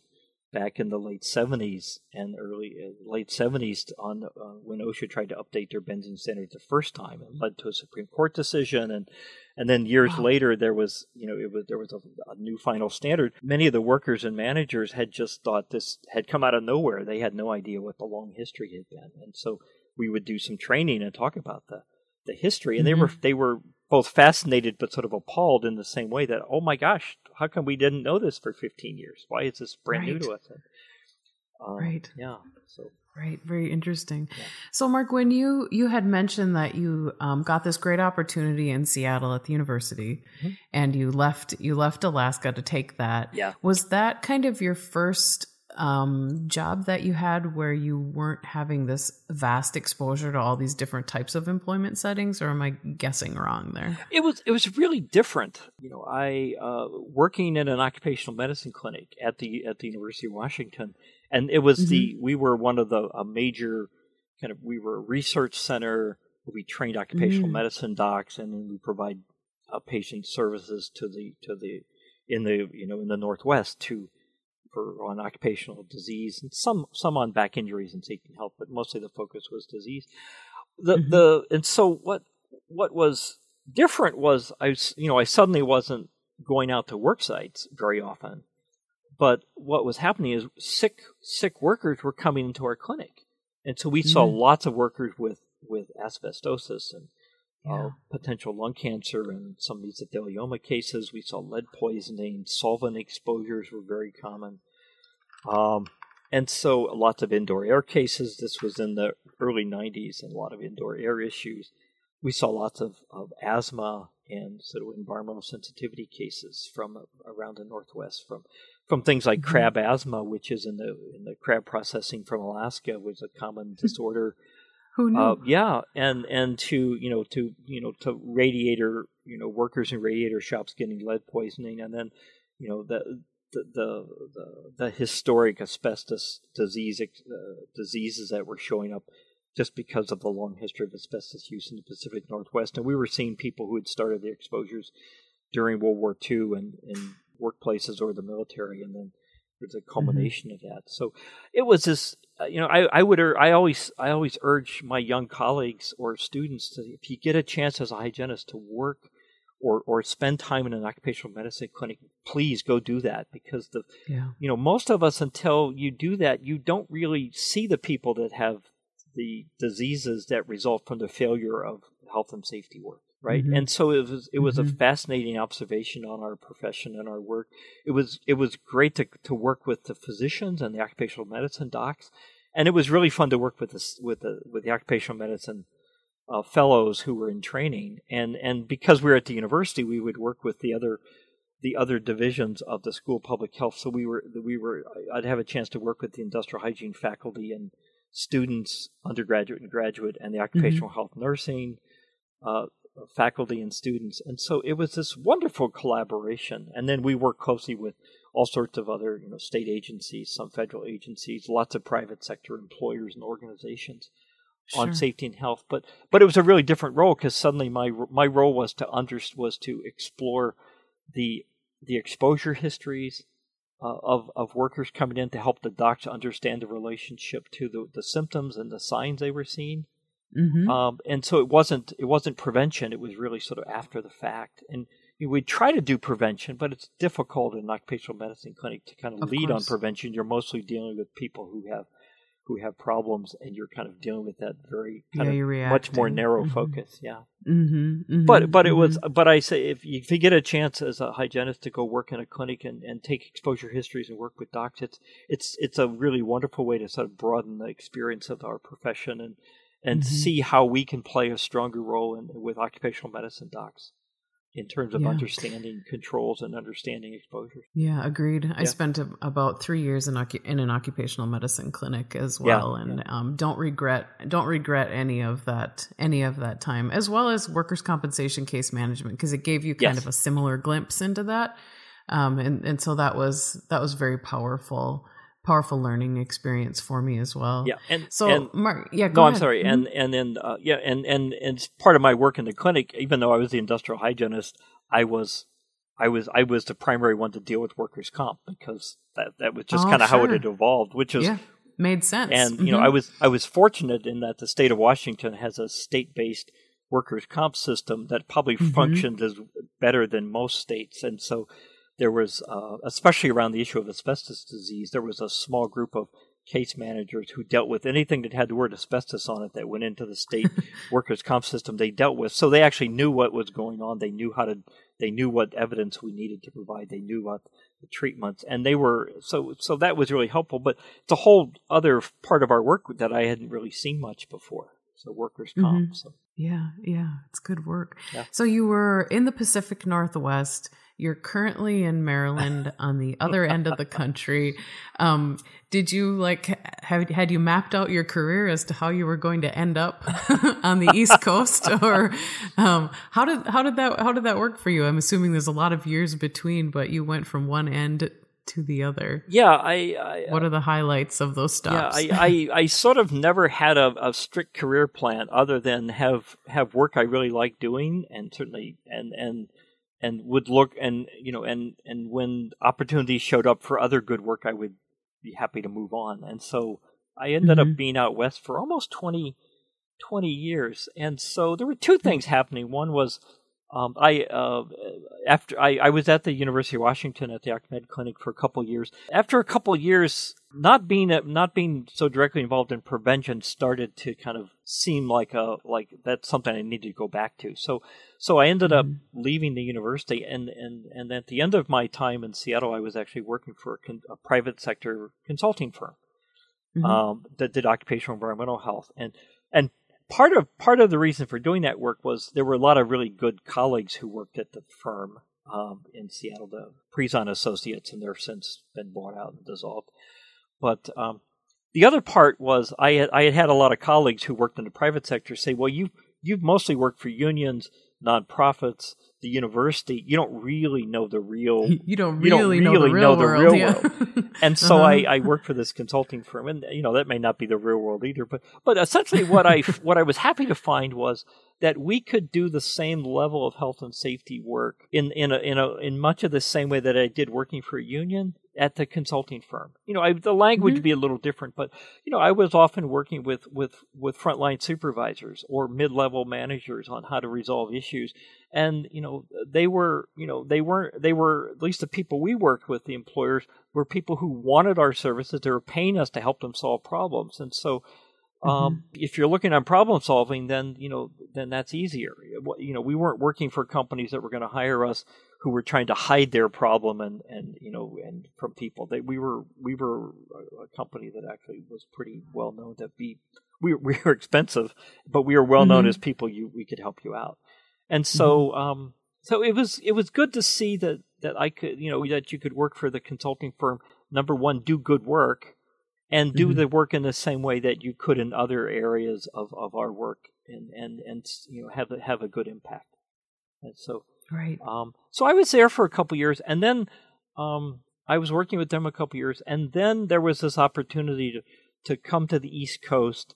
back in the late 70s and early uh, late 70s on uh, when OSHA tried to update their benzene standard the first time and led to a Supreme Court decision and and then years Wow. later there was you know it was there was a, a new final standard many of the workers and managers had just thought this had come out of nowhere they had no idea what the long history had been and so we would do some training and talk about the the history and they were they were both fascinated but sort of appalled in the same way that oh my gosh how come we didn't know this for 15 years why is this brand new to us um, Right. yeah so Right, very interesting. Yeah. So, Mark, when you you had mentioned that you um, got this great opportunity in Seattle at the university, Mhm. and you left you left Alaska to take that, yeah was that kind of your first um, job that you had where you weren't having this vast exposure to all these different types of employment settings, or am I guessing wrong there? it was it was really different you know i uh, working in an occupational medicine clinic at the at the university of washington and it was the we were one of the a major kind of we were a research center we trained occupational Mm. medicine docs and then we provide uh, patient services to the to the in the you know in the northwest to for on occupational disease and some some on back injuries and seeking help, but mostly the focus was disease the Mhm. the and so what what was different was I was, you know I suddenly wasn't going out to work sites very often, but what was happening is sick sick workers were coming into our clinic, and so we saw Mhm. lots of workers with with asbestosis and Yeah. potential lung cancer and some mesothelioma cases. We saw lead poisoning, solvent exposures were very common. Um, and so lots of indoor air cases. This was in the early 90s and a lot of indoor air issues. We saw lots of, of asthma and sort of environmental sensitivity cases from around the Northwest from from things like Mhm. crab asthma, which is in the in the crab processing from Alaska, was a common disorder. Who knew? Uh, yeah, and and to you know to you know to radiator you know workers in radiator shops getting lead poisoning, and then you know the the the, the, the historic asbestos disease uh, diseases that were showing up just because of the long history of asbestos use in the Pacific Northwest, and we were seeing people who had started their exposures during World War II and, in workplaces or the military, and then there's a culmination mm-hmm. of that. So it was this. Uh, you know, I, I would I always I always urge my young colleagues or students to if you get a chance as a hygienist to work or or spend time in an occupational medicine clinic, please go do that because the yeah. you know most of us until you do that you don't really see the people that have the diseases that result from the failure of health and safety work right mm-hmm. and so it was it was mm-hmm. a fascinating observation on our profession and our work it was it was great to to work with the physicians and the occupational medicine docs and it was really fun to work with the with the with the occupational medicine uh, fellows who were in training and and because we were at the university we would work with the other the other divisions of the school of public health so we were we were I'd have a chance to work with the industrial hygiene faculty and students undergraduate and graduate and the mm-hmm. occupational mm-hmm. health nursing uh, faculty and students. And so it was this wonderful collaboration. And then we worked closely with all sorts of other, you know, state agencies, some federal agencies, lots of private sector employers and organizations sure. on safety and health. But but it was a really different role because suddenly my my role was to under was to explore the the exposure histories uh, of of workers coming in to help the docs understand the relationship to the the symptoms and the signs they were seeing Mm-hmm. Um, and so it wasn't it wasn't prevention. It was really sort of after the fact. And you know, we try to do prevention, but it's difficult in an occupational medicine clinic to kind of, of lead course. on prevention. You're mostly dealing with people who have who have problems, and you're kind of dealing with that very kind yeah, of much more narrow mm-hmm. focus. Yeah. Mm-hmm, mm-hmm, but but it was mm-hmm. but I say if you, if you get a chance as a hygienist to go work in a clinic and, and take exposure histories and work with docs, it's it's it's a really wonderful way to sort of broaden the experience of our profession and and mm-hmm. see how we can play a stronger role in, with occupational medicine docs in terms of yeah. understanding controls and understanding exposures. Yeah, agreed. Yeah. I spent a, about three years in, in an occupational medicine clinic as well, yeah, and um, don't regret don't regret any of that any of that time, as well as workers' compensation case management because it gave you kind yes. of a similar glimpse into that, um, and and so that was that was very powerful powerful learning experience for me as well. Yeah, and so and, Mark, yeah, no, ahead. I'm sorry, mm-hmm. and and then uh, yeah, and and and part of my work in the clinic, even though I was the industrial hygienist, I was. I was I was the primary one to deal with workers' comp because that, that was just oh, kind of sure. how it had evolved, which is yeah, made sense. And mm-hmm. you know, I was I was fortunate in that the state of Washington has a state based workers' comp system that probably mm-hmm. functions as better than most states, and so there was, uh, especially around the issue of asbestos disease, there was a small group of case managers who dealt with anything that had the word asbestos on it that went into the state <laughs> workers' comp system. They dealt with, so they actually knew what was going on. They knew how to, they knew what evidence we needed to provide. They knew what the treatments, and they were so. So that was really helpful. But it's a whole other part of our work that I hadn't really seen much before. So workers' comp. Mm-hmm. So. Yeah, yeah, it's good work. Yeah. So you were in the Pacific Northwest you're currently in Maryland <laughs> on the other end of the country. Um, did you like have had you mapped out your career as to how you were going to end up <laughs> on the East Coast, <laughs> or um, how did how did that how did that work for you? I'm assuming there's a lot of years between, but you went from one end to the other. Yeah, I. I what are the highlights of those stops? Yeah, I, I, I sort of never had a, a, strict career plan other than have have work I really like doing, and certainly and and and would look and you know and and when opportunities showed up for other good work, I would be happy to move on. And so I ended mm-hmm. up being out west for almost 20, 20 years. And so there were two things happening. One was um, I uh, after I, I was at the University of Washington at the OccMed clinic for a couple years. After a couple years, not being not being so directly involved in prevention started to kind of seem like a like that's something I needed to go back to. So so I ended mm-hmm. up leaving the university, and and and at the end of my time in Seattle, I was actually working for a, con- a private sector consulting firm mm-hmm. um, that did occupational environmental health, and and part of part of the reason for doing that work was there were a lot of really good colleagues who worked at the firm um, in Seattle, the Prezant Associates, and they're since been bought out and dissolved. But um, the other part was I had I had had a lot of colleagues who worked in the private sector say, "Well, you you've mostly worked for unions, nonprofits, the university, you don't really know the real. <laughs> You don't really, you don't really know the real know. The real world. <laughs> <laughs> And so uh-huh. I, I work for this consulting firm, and you know that may not be the real world either. But but essentially, what I <laughs> what I was happy to find was that we could do the same level of health and safety work in in a, in a, in much of the same way that I did working for a union at the consulting firm. You know, I, the language mm-hmm. would be a little different, but you know, I was often working with with with frontline supervisors or mid-level managers on how to resolve issues, and you know, they were you know they weren't they were at least the people we worked with, the employers were people who wanted our services. They were paying us to help them solve problems, and so. Um, mm-hmm. if you're looking on problem solving, then you know, then that's easier. You know, we weren't working for companies that were going to hire us who were trying to hide their problem and, and you know and from people. They, we were we were a company that actually was pretty well known to be we <laughs> we were expensive, but we were well known mm-hmm. as people you we could help you out. And so mm-hmm. um so it was it was good to see that that I could you know that you could work for the consulting firm. Number one, do good work, and do mm-hmm. the work in the same way that you could in other areas of, of our work, and and and you know have a, have a good impact. And so Right. Um, so I was there for a couple years, and then um, I was working with them a couple years, and then there was this opportunity to to come to the East Coast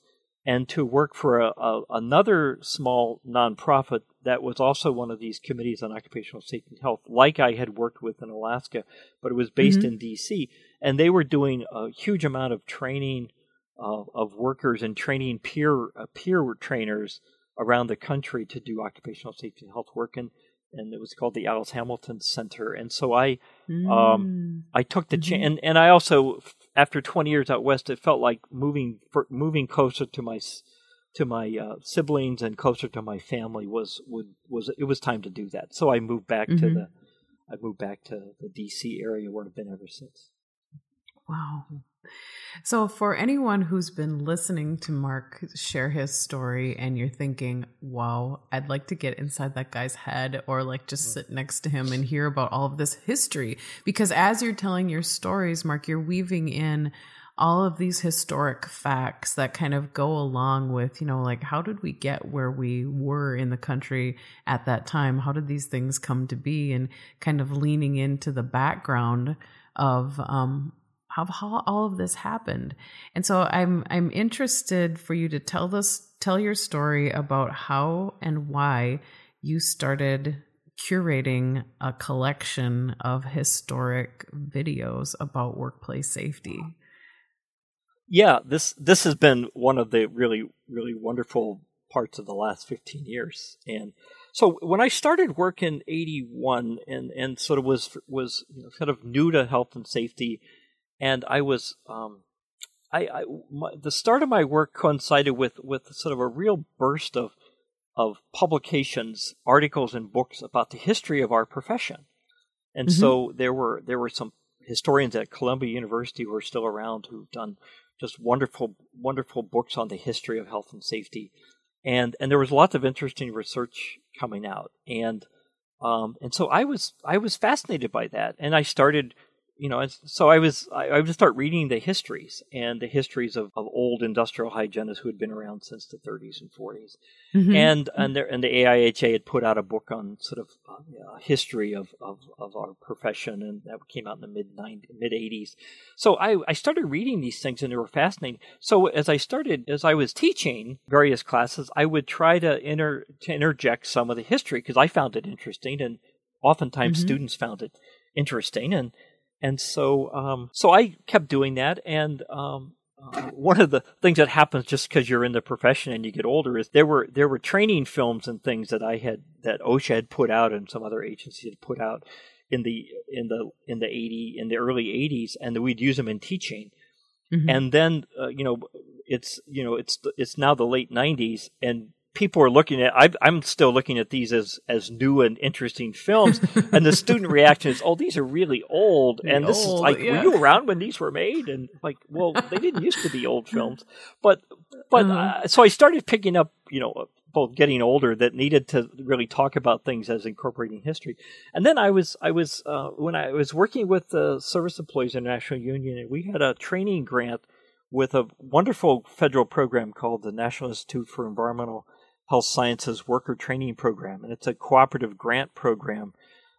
and to work for a, a, another small nonprofit that was also one of these committees on occupational safety and health, like I had worked with in Alaska, but it was based mm-hmm. in D.C. and they were doing a huge amount of training uh, of workers and training peer uh, peer trainers around the country to do occupational safety and health work and and it was called the Alice Hamilton Center. And so I, um, mm. um, I took the mm-hmm. chance, and, and I also, after 20 years out west, it felt like moving moving closer to my to my uh, siblings and closer to my family was would was it was time to do that. So I moved back mm-hmm. to the I moved back to the D.C. area where I've been ever since. Wow. So, for anyone who's been listening to Mark share his story and you're thinking, wow, I'd like to get inside that guy's head or like just sit next to him and hear about all of this history. Because as you're telling your stories, Mark, you're weaving in all of these historic facts that kind of go along with, you know, like how did we get where we were in the country at that time? How did these things come to be? And kind of leaning into the background of um, how, how all of this happened. And so I'm I'm interested for you to tell this tell your story about how and why you started curating a collection of historic videos about workplace safety. Yeah, this this has been one of the really really wonderful parts of the last 15 years. And so when I started work in 81 and and sort of was was you know, kind of new to health and safety and I was um, I, I my, the start of my work coincided with with sort of a real burst of of publications, articles, and books about the history of our profession, and mm-hmm. so there were there were some historians at Columbia University who are still around who've done just wonderful wonderful books on the history of health and safety, and and there was lots of interesting research coming out, and um, and so I was I was fascinated by that, and I started you know, so I was I, I would start reading the histories and the histories of, of old industrial hygienists who had been around since the 30s and 40s, mm-hmm. and mm-hmm. and, there, and the AIHA had put out a book on sort of uh, history of, of, of our profession, and that came out in the mid mid 80s. So I I started reading these things, and they were fascinating. So as I started as I was teaching various classes, I would try to inter to interject some of the history because I found it interesting, and oftentimes mm-hmm. students found it interesting, and and so, um, so I kept doing that. And um, uh, one of the things that happens just because you're in the profession and you get older is there were there were training films and things that I had that OSHA had put out and some other agencies had put out in the in the in the eighty in the early '80s, and we'd use them in teaching. Mm-hmm. And then uh, you know it's you know it's it's now the late '90s, and people are looking at i am still looking at these as as new and interesting films <laughs> and the student reaction is oh these are really old and this old, is like yeah. were you around when these were made and like well they didn't used to be old <laughs> films but but uh-huh. uh, so i started picking up you know both getting older that needed to really talk about things as incorporating history and then i was i was uh, when i was working with the service employees international union and we had a training grant with a wonderful federal program called the national institute for environmental Health Sciences Worker Training Program, and it's a cooperative grant program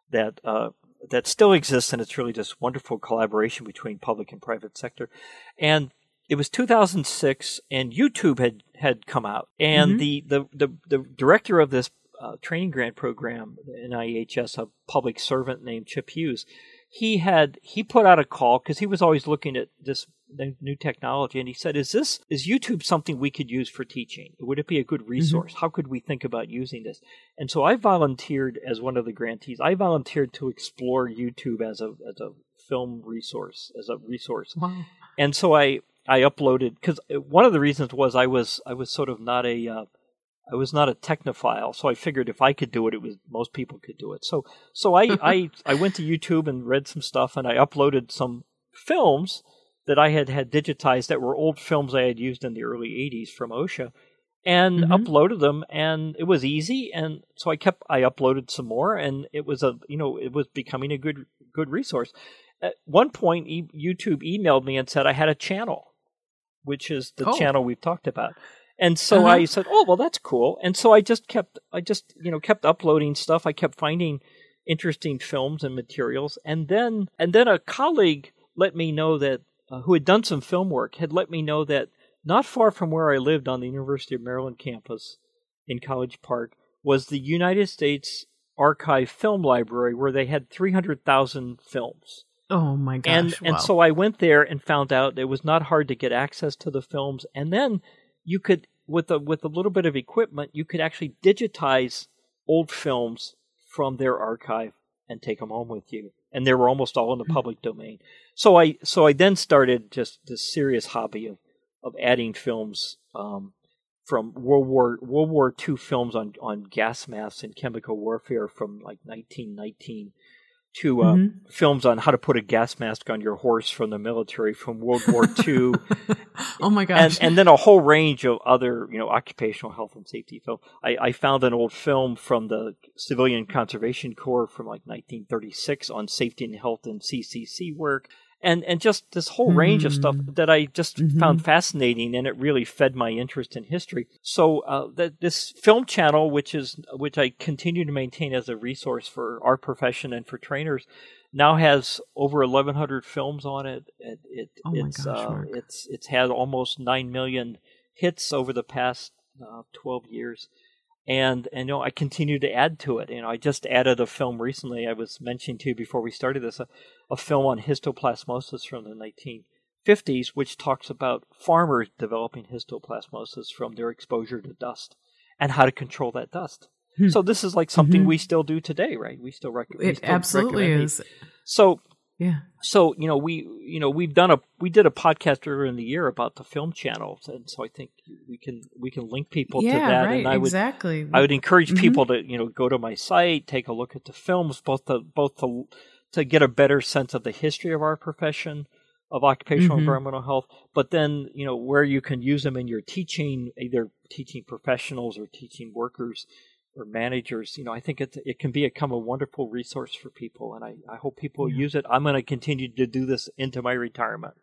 that uh, that still exists, and it's really just wonderful collaboration between public and private sector. And it was 2006, and YouTube had had come out, and mm-hmm. the, the the the director of this uh, training grant program, NIEHS, a public servant named Chip Hughes, he had he put out a call because he was always looking at this new technology and he said is this is youtube something we could use for teaching would it be a good mm-hmm. resource mm-hmm. how could we think about using this and so i volunteered as one of the grantees i volunteered to explore youtube as a as a film resource as a resource wow. and so i i uploaded because one of the reasons was i was i was sort of not a uh, I was not a technophile, so I figured if I could do it, it was most people could do it. So, so I, <laughs> I, I went to YouTube and read some stuff, and I uploaded some films that I had had digitized that were old films I had used in the early 80s from OSHA and mm-hmm. uploaded them and it was easy and so I kept I uploaded some more and it was a you know it was becoming a good good resource. At one point e- YouTube emailed me and said I had a channel which is the oh. channel we've talked about. And so uh-huh. I said, "Oh, well that's cool." And so I just kept I just, you know, kept uploading stuff. I kept finding interesting films and materials and then and then a colleague let me know that uh, who had done some film work, had let me know that not far from where I lived on the University of Maryland campus in College Park was the United States Archive Film Library, where they had 300,000 films. Oh my gosh! And wow. and so I went there and found out it was not hard to get access to the films, and then you could with a with a little bit of equipment you could actually digitize old films from their archive and take them home with you and they were almost all in the hmm. public domain. So I so I then started just this serious hobby of of adding films um, from World War World War II films on on gas masks and chemical warfare from like 1919 to uh, mm-hmm. films on how to put a gas mask on your horse from the military from World War <laughs> II. oh my gosh! And, and, then a whole range of other, you know, occupational health and safety film. I, I, found an old film from the Civilian Conservation Corps from like 1936 on safety and health and CCC work and and just this whole range of stuff hmm. that I just mm-hmm. found fascinating, and it really fed my interest in history. So uh, that this film channel, which is which I continue to maintain as a resource for our profession and for trainers, now has over 1,100 films on it. it, it oh it's gosh, uh, it's it's had almost nine million hits over the past uh, 12 years and and you know I continue to add to it. You know, I just added a film recently. I was mentioning to you before we started this a, a film on histoplasmosis from the 1950s, which talks about farmers developing histoplasmosis from their exposure to dust and how to control that dust. Hmm. So this is like something mm-hmm. we still do today, right? We still, rec- it still absolutely is. So yeah. So you know we you know we've done a we did a podcast earlier in the year about the film channels, and so I think we can we can link people yeah, to that. Right, and I exactly. would I would encourage mm-hmm. people to you know go to my site, take a look at the films, both to both to to get a better sense of the history of our profession of occupational mm-hmm. environmental health, but then you know where you can use them in your teaching, either teaching professionals or teaching workers or managers, you know, I think it it can become a wonderful resource for people, and I, I hope people yeah. use it. I'm going to continue to do this into my retirement.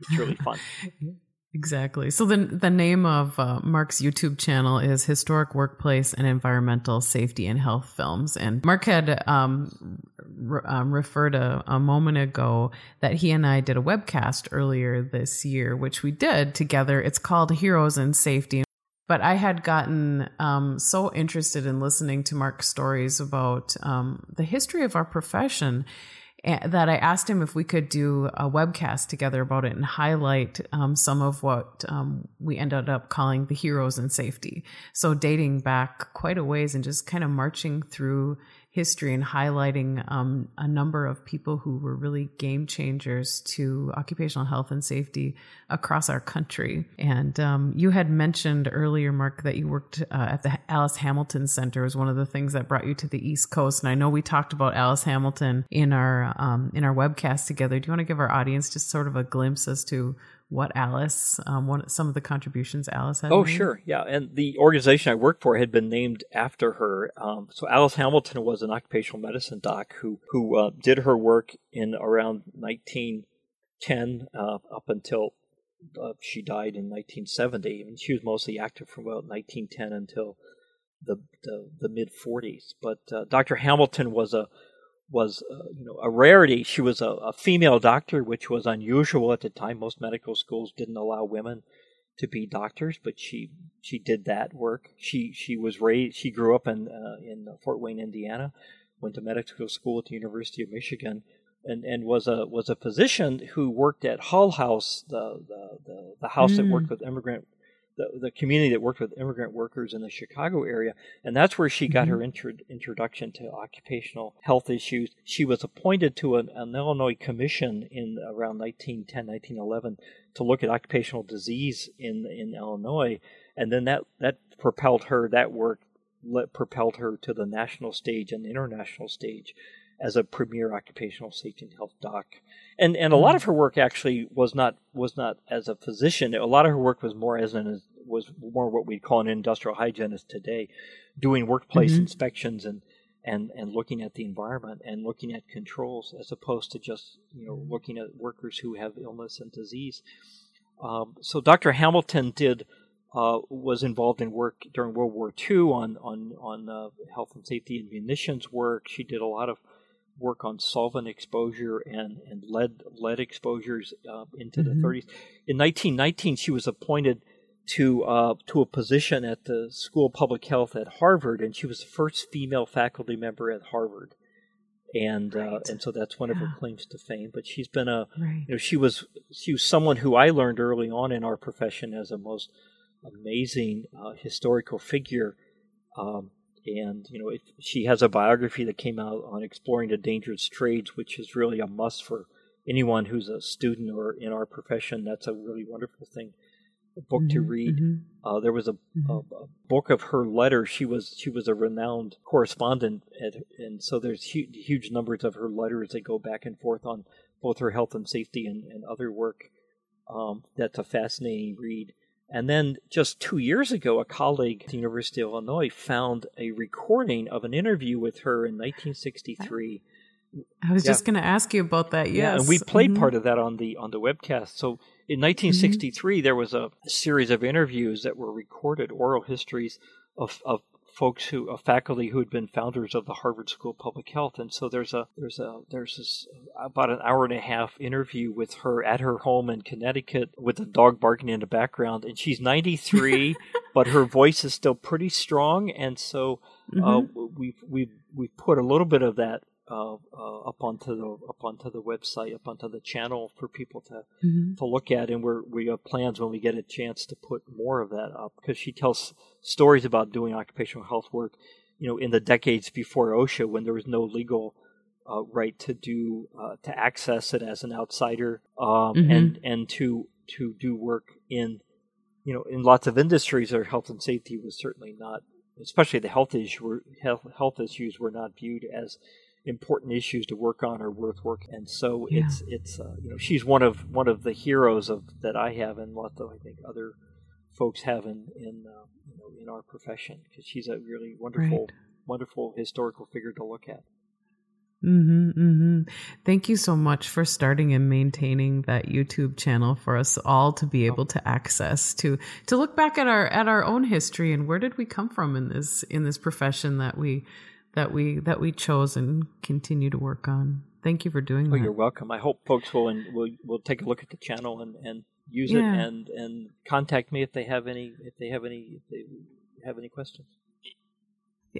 It's really fun. <laughs> Exactly. So the the name of uh, Mark's YouTube channel is Historic Workplace and Environmental Safety and Health Films, and Mark had um, re- um, referred a, a, moment ago that he and I did a webcast earlier this year, which we did together. It's called Heroes in Safety, but I had gotten um, so interested in listening to Mark's stories about um, the history of our profession eh, that I asked him if we could do a webcast together about it and highlight um, some of what um, we ended up calling the heroes in safety. So dating back quite a ways and just kind of marching through history and highlighting um, a number of people who were really game changers to occupational health and safety across our country. And um, you had mentioned earlier, Mark, that you worked uh, at the Alice Hamilton Center was one of the things that brought you to the East Coast. And I know we talked about Alice Hamilton in our um, in our webcast together. Do you want to give our audience just sort of a glimpse as to what Alice, um, one, some of the contributions Alice had. Oh, made? sure, yeah. And the organization I worked for had been named after her. Um, so Alice Hamilton was an occupational medicine doc who who uh, did her work in around 1910 uh, up until uh, she died in 1970. And she was mostly active from about 1910 until the the, the mid 40s. But uh, Dr. Hamilton was a was uh, you know a rarity. She was a, a, female doctor, which was unusual at the time. Most medical schools didn't allow women to be doctors, but she she did that work. She she was raised. She grew up in uh, in Fort Wayne, Indiana. Went to medical school at the University of Michigan. And, and was a was a physician who worked at Hull House, the the, the, the house mm. that worked with immigrant the, the community that worked with immigrant workers in the Chicago area. And that's where she got mm-hmm. her intro, introduction to occupational health issues. She was appointed to an, an, Illinois commission in around 1910, 1911 to look at occupational disease in, in Illinois. And then that, that propelled her, that work let, propelled her to the national stage and the international stage as a premier occupational safety and health doc. And and a lot of her work actually was not was not as a physician. A lot of her work was more as an was more what we'd call an industrial hygienist today, doing workplace mm-hmm. inspections and and and looking at the environment and looking at controls as opposed to just you know looking at workers who have illness and disease. Um, so Dr. Hamilton did uh, was involved in work during World War II on on on uh, health and safety and munitions work. She did a lot of work on solvent exposure and, and lead lead exposures uh, into mm-hmm. the 30s. In 1919, she was appointed to uh, to a position at the School of Public Health at Harvard, and she was the first female faculty member at Harvard. And uh, right. uh, and so that's one yeah. of her claims to fame. But she's been a right. you know she was she was someone who I learned early on in our profession as a most amazing uh, historical figure. Um, and you know it, she has a biography that came out on exploring the dangerous trades, which is really a must for anyone who's a student or in our profession. That's a really wonderful thing, a book mm-hmm, to read. Mm-hmm. Uh, there was a, mm-hmm. a, a, book of her letters. She was she was a renowned correspondent, at, and so there's huge, huge numbers of her letters that go back and forth on both her health and safety and, and other work. Um, that's a fascinating read. And then just two years ago, a colleague at the University of Illinois found a recording of an interview with her in 1963. I was yeah. just going to ask you about that. Yes, yeah, and we played mm-hmm. part of that on the on the webcast. So in 1963, mm-hmm. there was a, a, series of interviews that were recorded, oral histories of, of folks who a faculty who had been founders of the Harvard School of Public Health, and so there's a there's a there's this about an hour and a half interview with her at her home in Connecticut with a dog barking in the background, and she's 93, <laughs> but her voice is still pretty strong, and so uh, mm-hmm. uh, we've we've we've put a little bit of that uh, uh, up onto the up onto the website, up onto the channel for people to mm-hmm. to look at, and we're we have plans when we get a chance to put more of that up because she tells stories about doing occupational health work, you know, in the decades before OSHA when there was no legal uh, right to do uh, to access it as an outsider, um, mm-hmm. and and to to do work in you know in lots of industries where health and safety was certainly not especially the health issue health, health issues were not viewed as important issues to work on are worth working. And so yeah. it's it's uh, you know she's one of one of the heroes of that I have and lots of I think other folks have in in uh, you know in our profession because she's a really wonderful right. wonderful historical figure to look at. Mm-hmm, mm-hmm. Thank you so much for starting and maintaining that YouTube channel for us all to be able to access to to look back at our at our own history and where did we come from in this in this profession that we that we that we chose and continue to work on. Thank you for doing well, that. You're welcome. I hope folks will and will will take a look at the channel and, and use yeah. it and and contact me if they have any if they have any if they have any questions.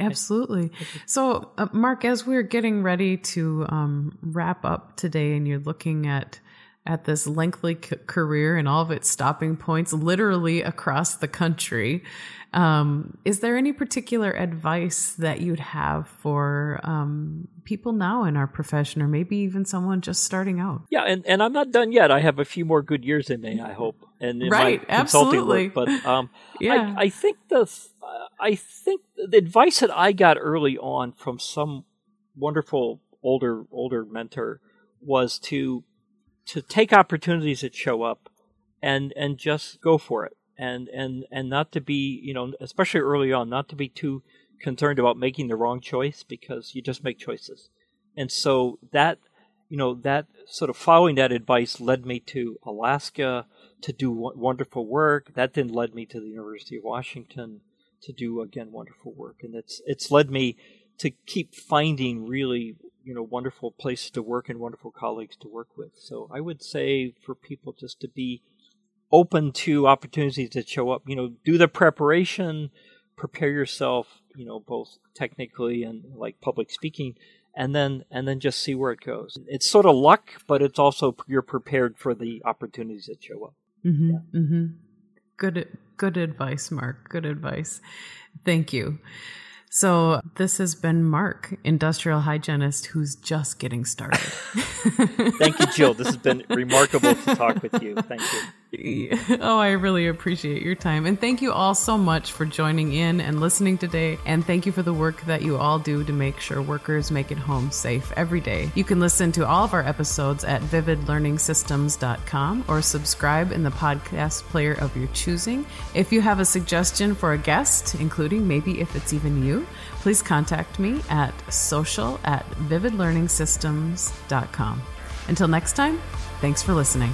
Absolutely. So, uh, Mark, as we're getting ready to um, wrap up today, and you're looking at at this lengthy c- career and all of its stopping points, literally across the country, um, is there any particular advice that you'd have for um, people now in our profession, or maybe even someone just starting out? Yeah, and, and I'm not done yet. I have a few more good years in me, I hope, and in right, absolutely. work. But um, <laughs> yeah, I, I, think the I think the advice that I got early on from some wonderful older older mentor was to to take opportunities that show up and and just go for it. And and and not to be you know especially early on not to be too concerned about making the wrong choice because you just make choices. And so that you know that sort of following that advice led me to alaska to do wonderful work. That then led me to the university of washington to do again wonderful work, and it's it's led me to keep finding really you know wonderful places to work and wonderful colleagues to work with. So I would say for people just to be open to opportunities that show up. You know, do the preparation, prepare yourself. You know, both technically and like public speaking, and then and then just see where it goes. It's sort of luck, but it's also you're prepared for the opportunities that show up. Mm-hmm, yeah. mm-hmm. Good, good advice, Mark. Good advice. Thank you. So this has been Mark, industrial hygienist who's just getting started. <laughs> Thank you, Jill. This has been remarkable to talk with you. Thank you. <laughs> Oh, I really appreciate your time. And thank you all so much for joining in and listening today. And thank you for the work that you all do to make sure workers make it home safe every day. You can listen to all of our episodes at vividlearningsystems.com or subscribe in the podcast player of your choosing. If you have a suggestion for a guest, including maybe if it's even you, please contact me at social at vividlearningsystems.com. Until next time, thanks for listening.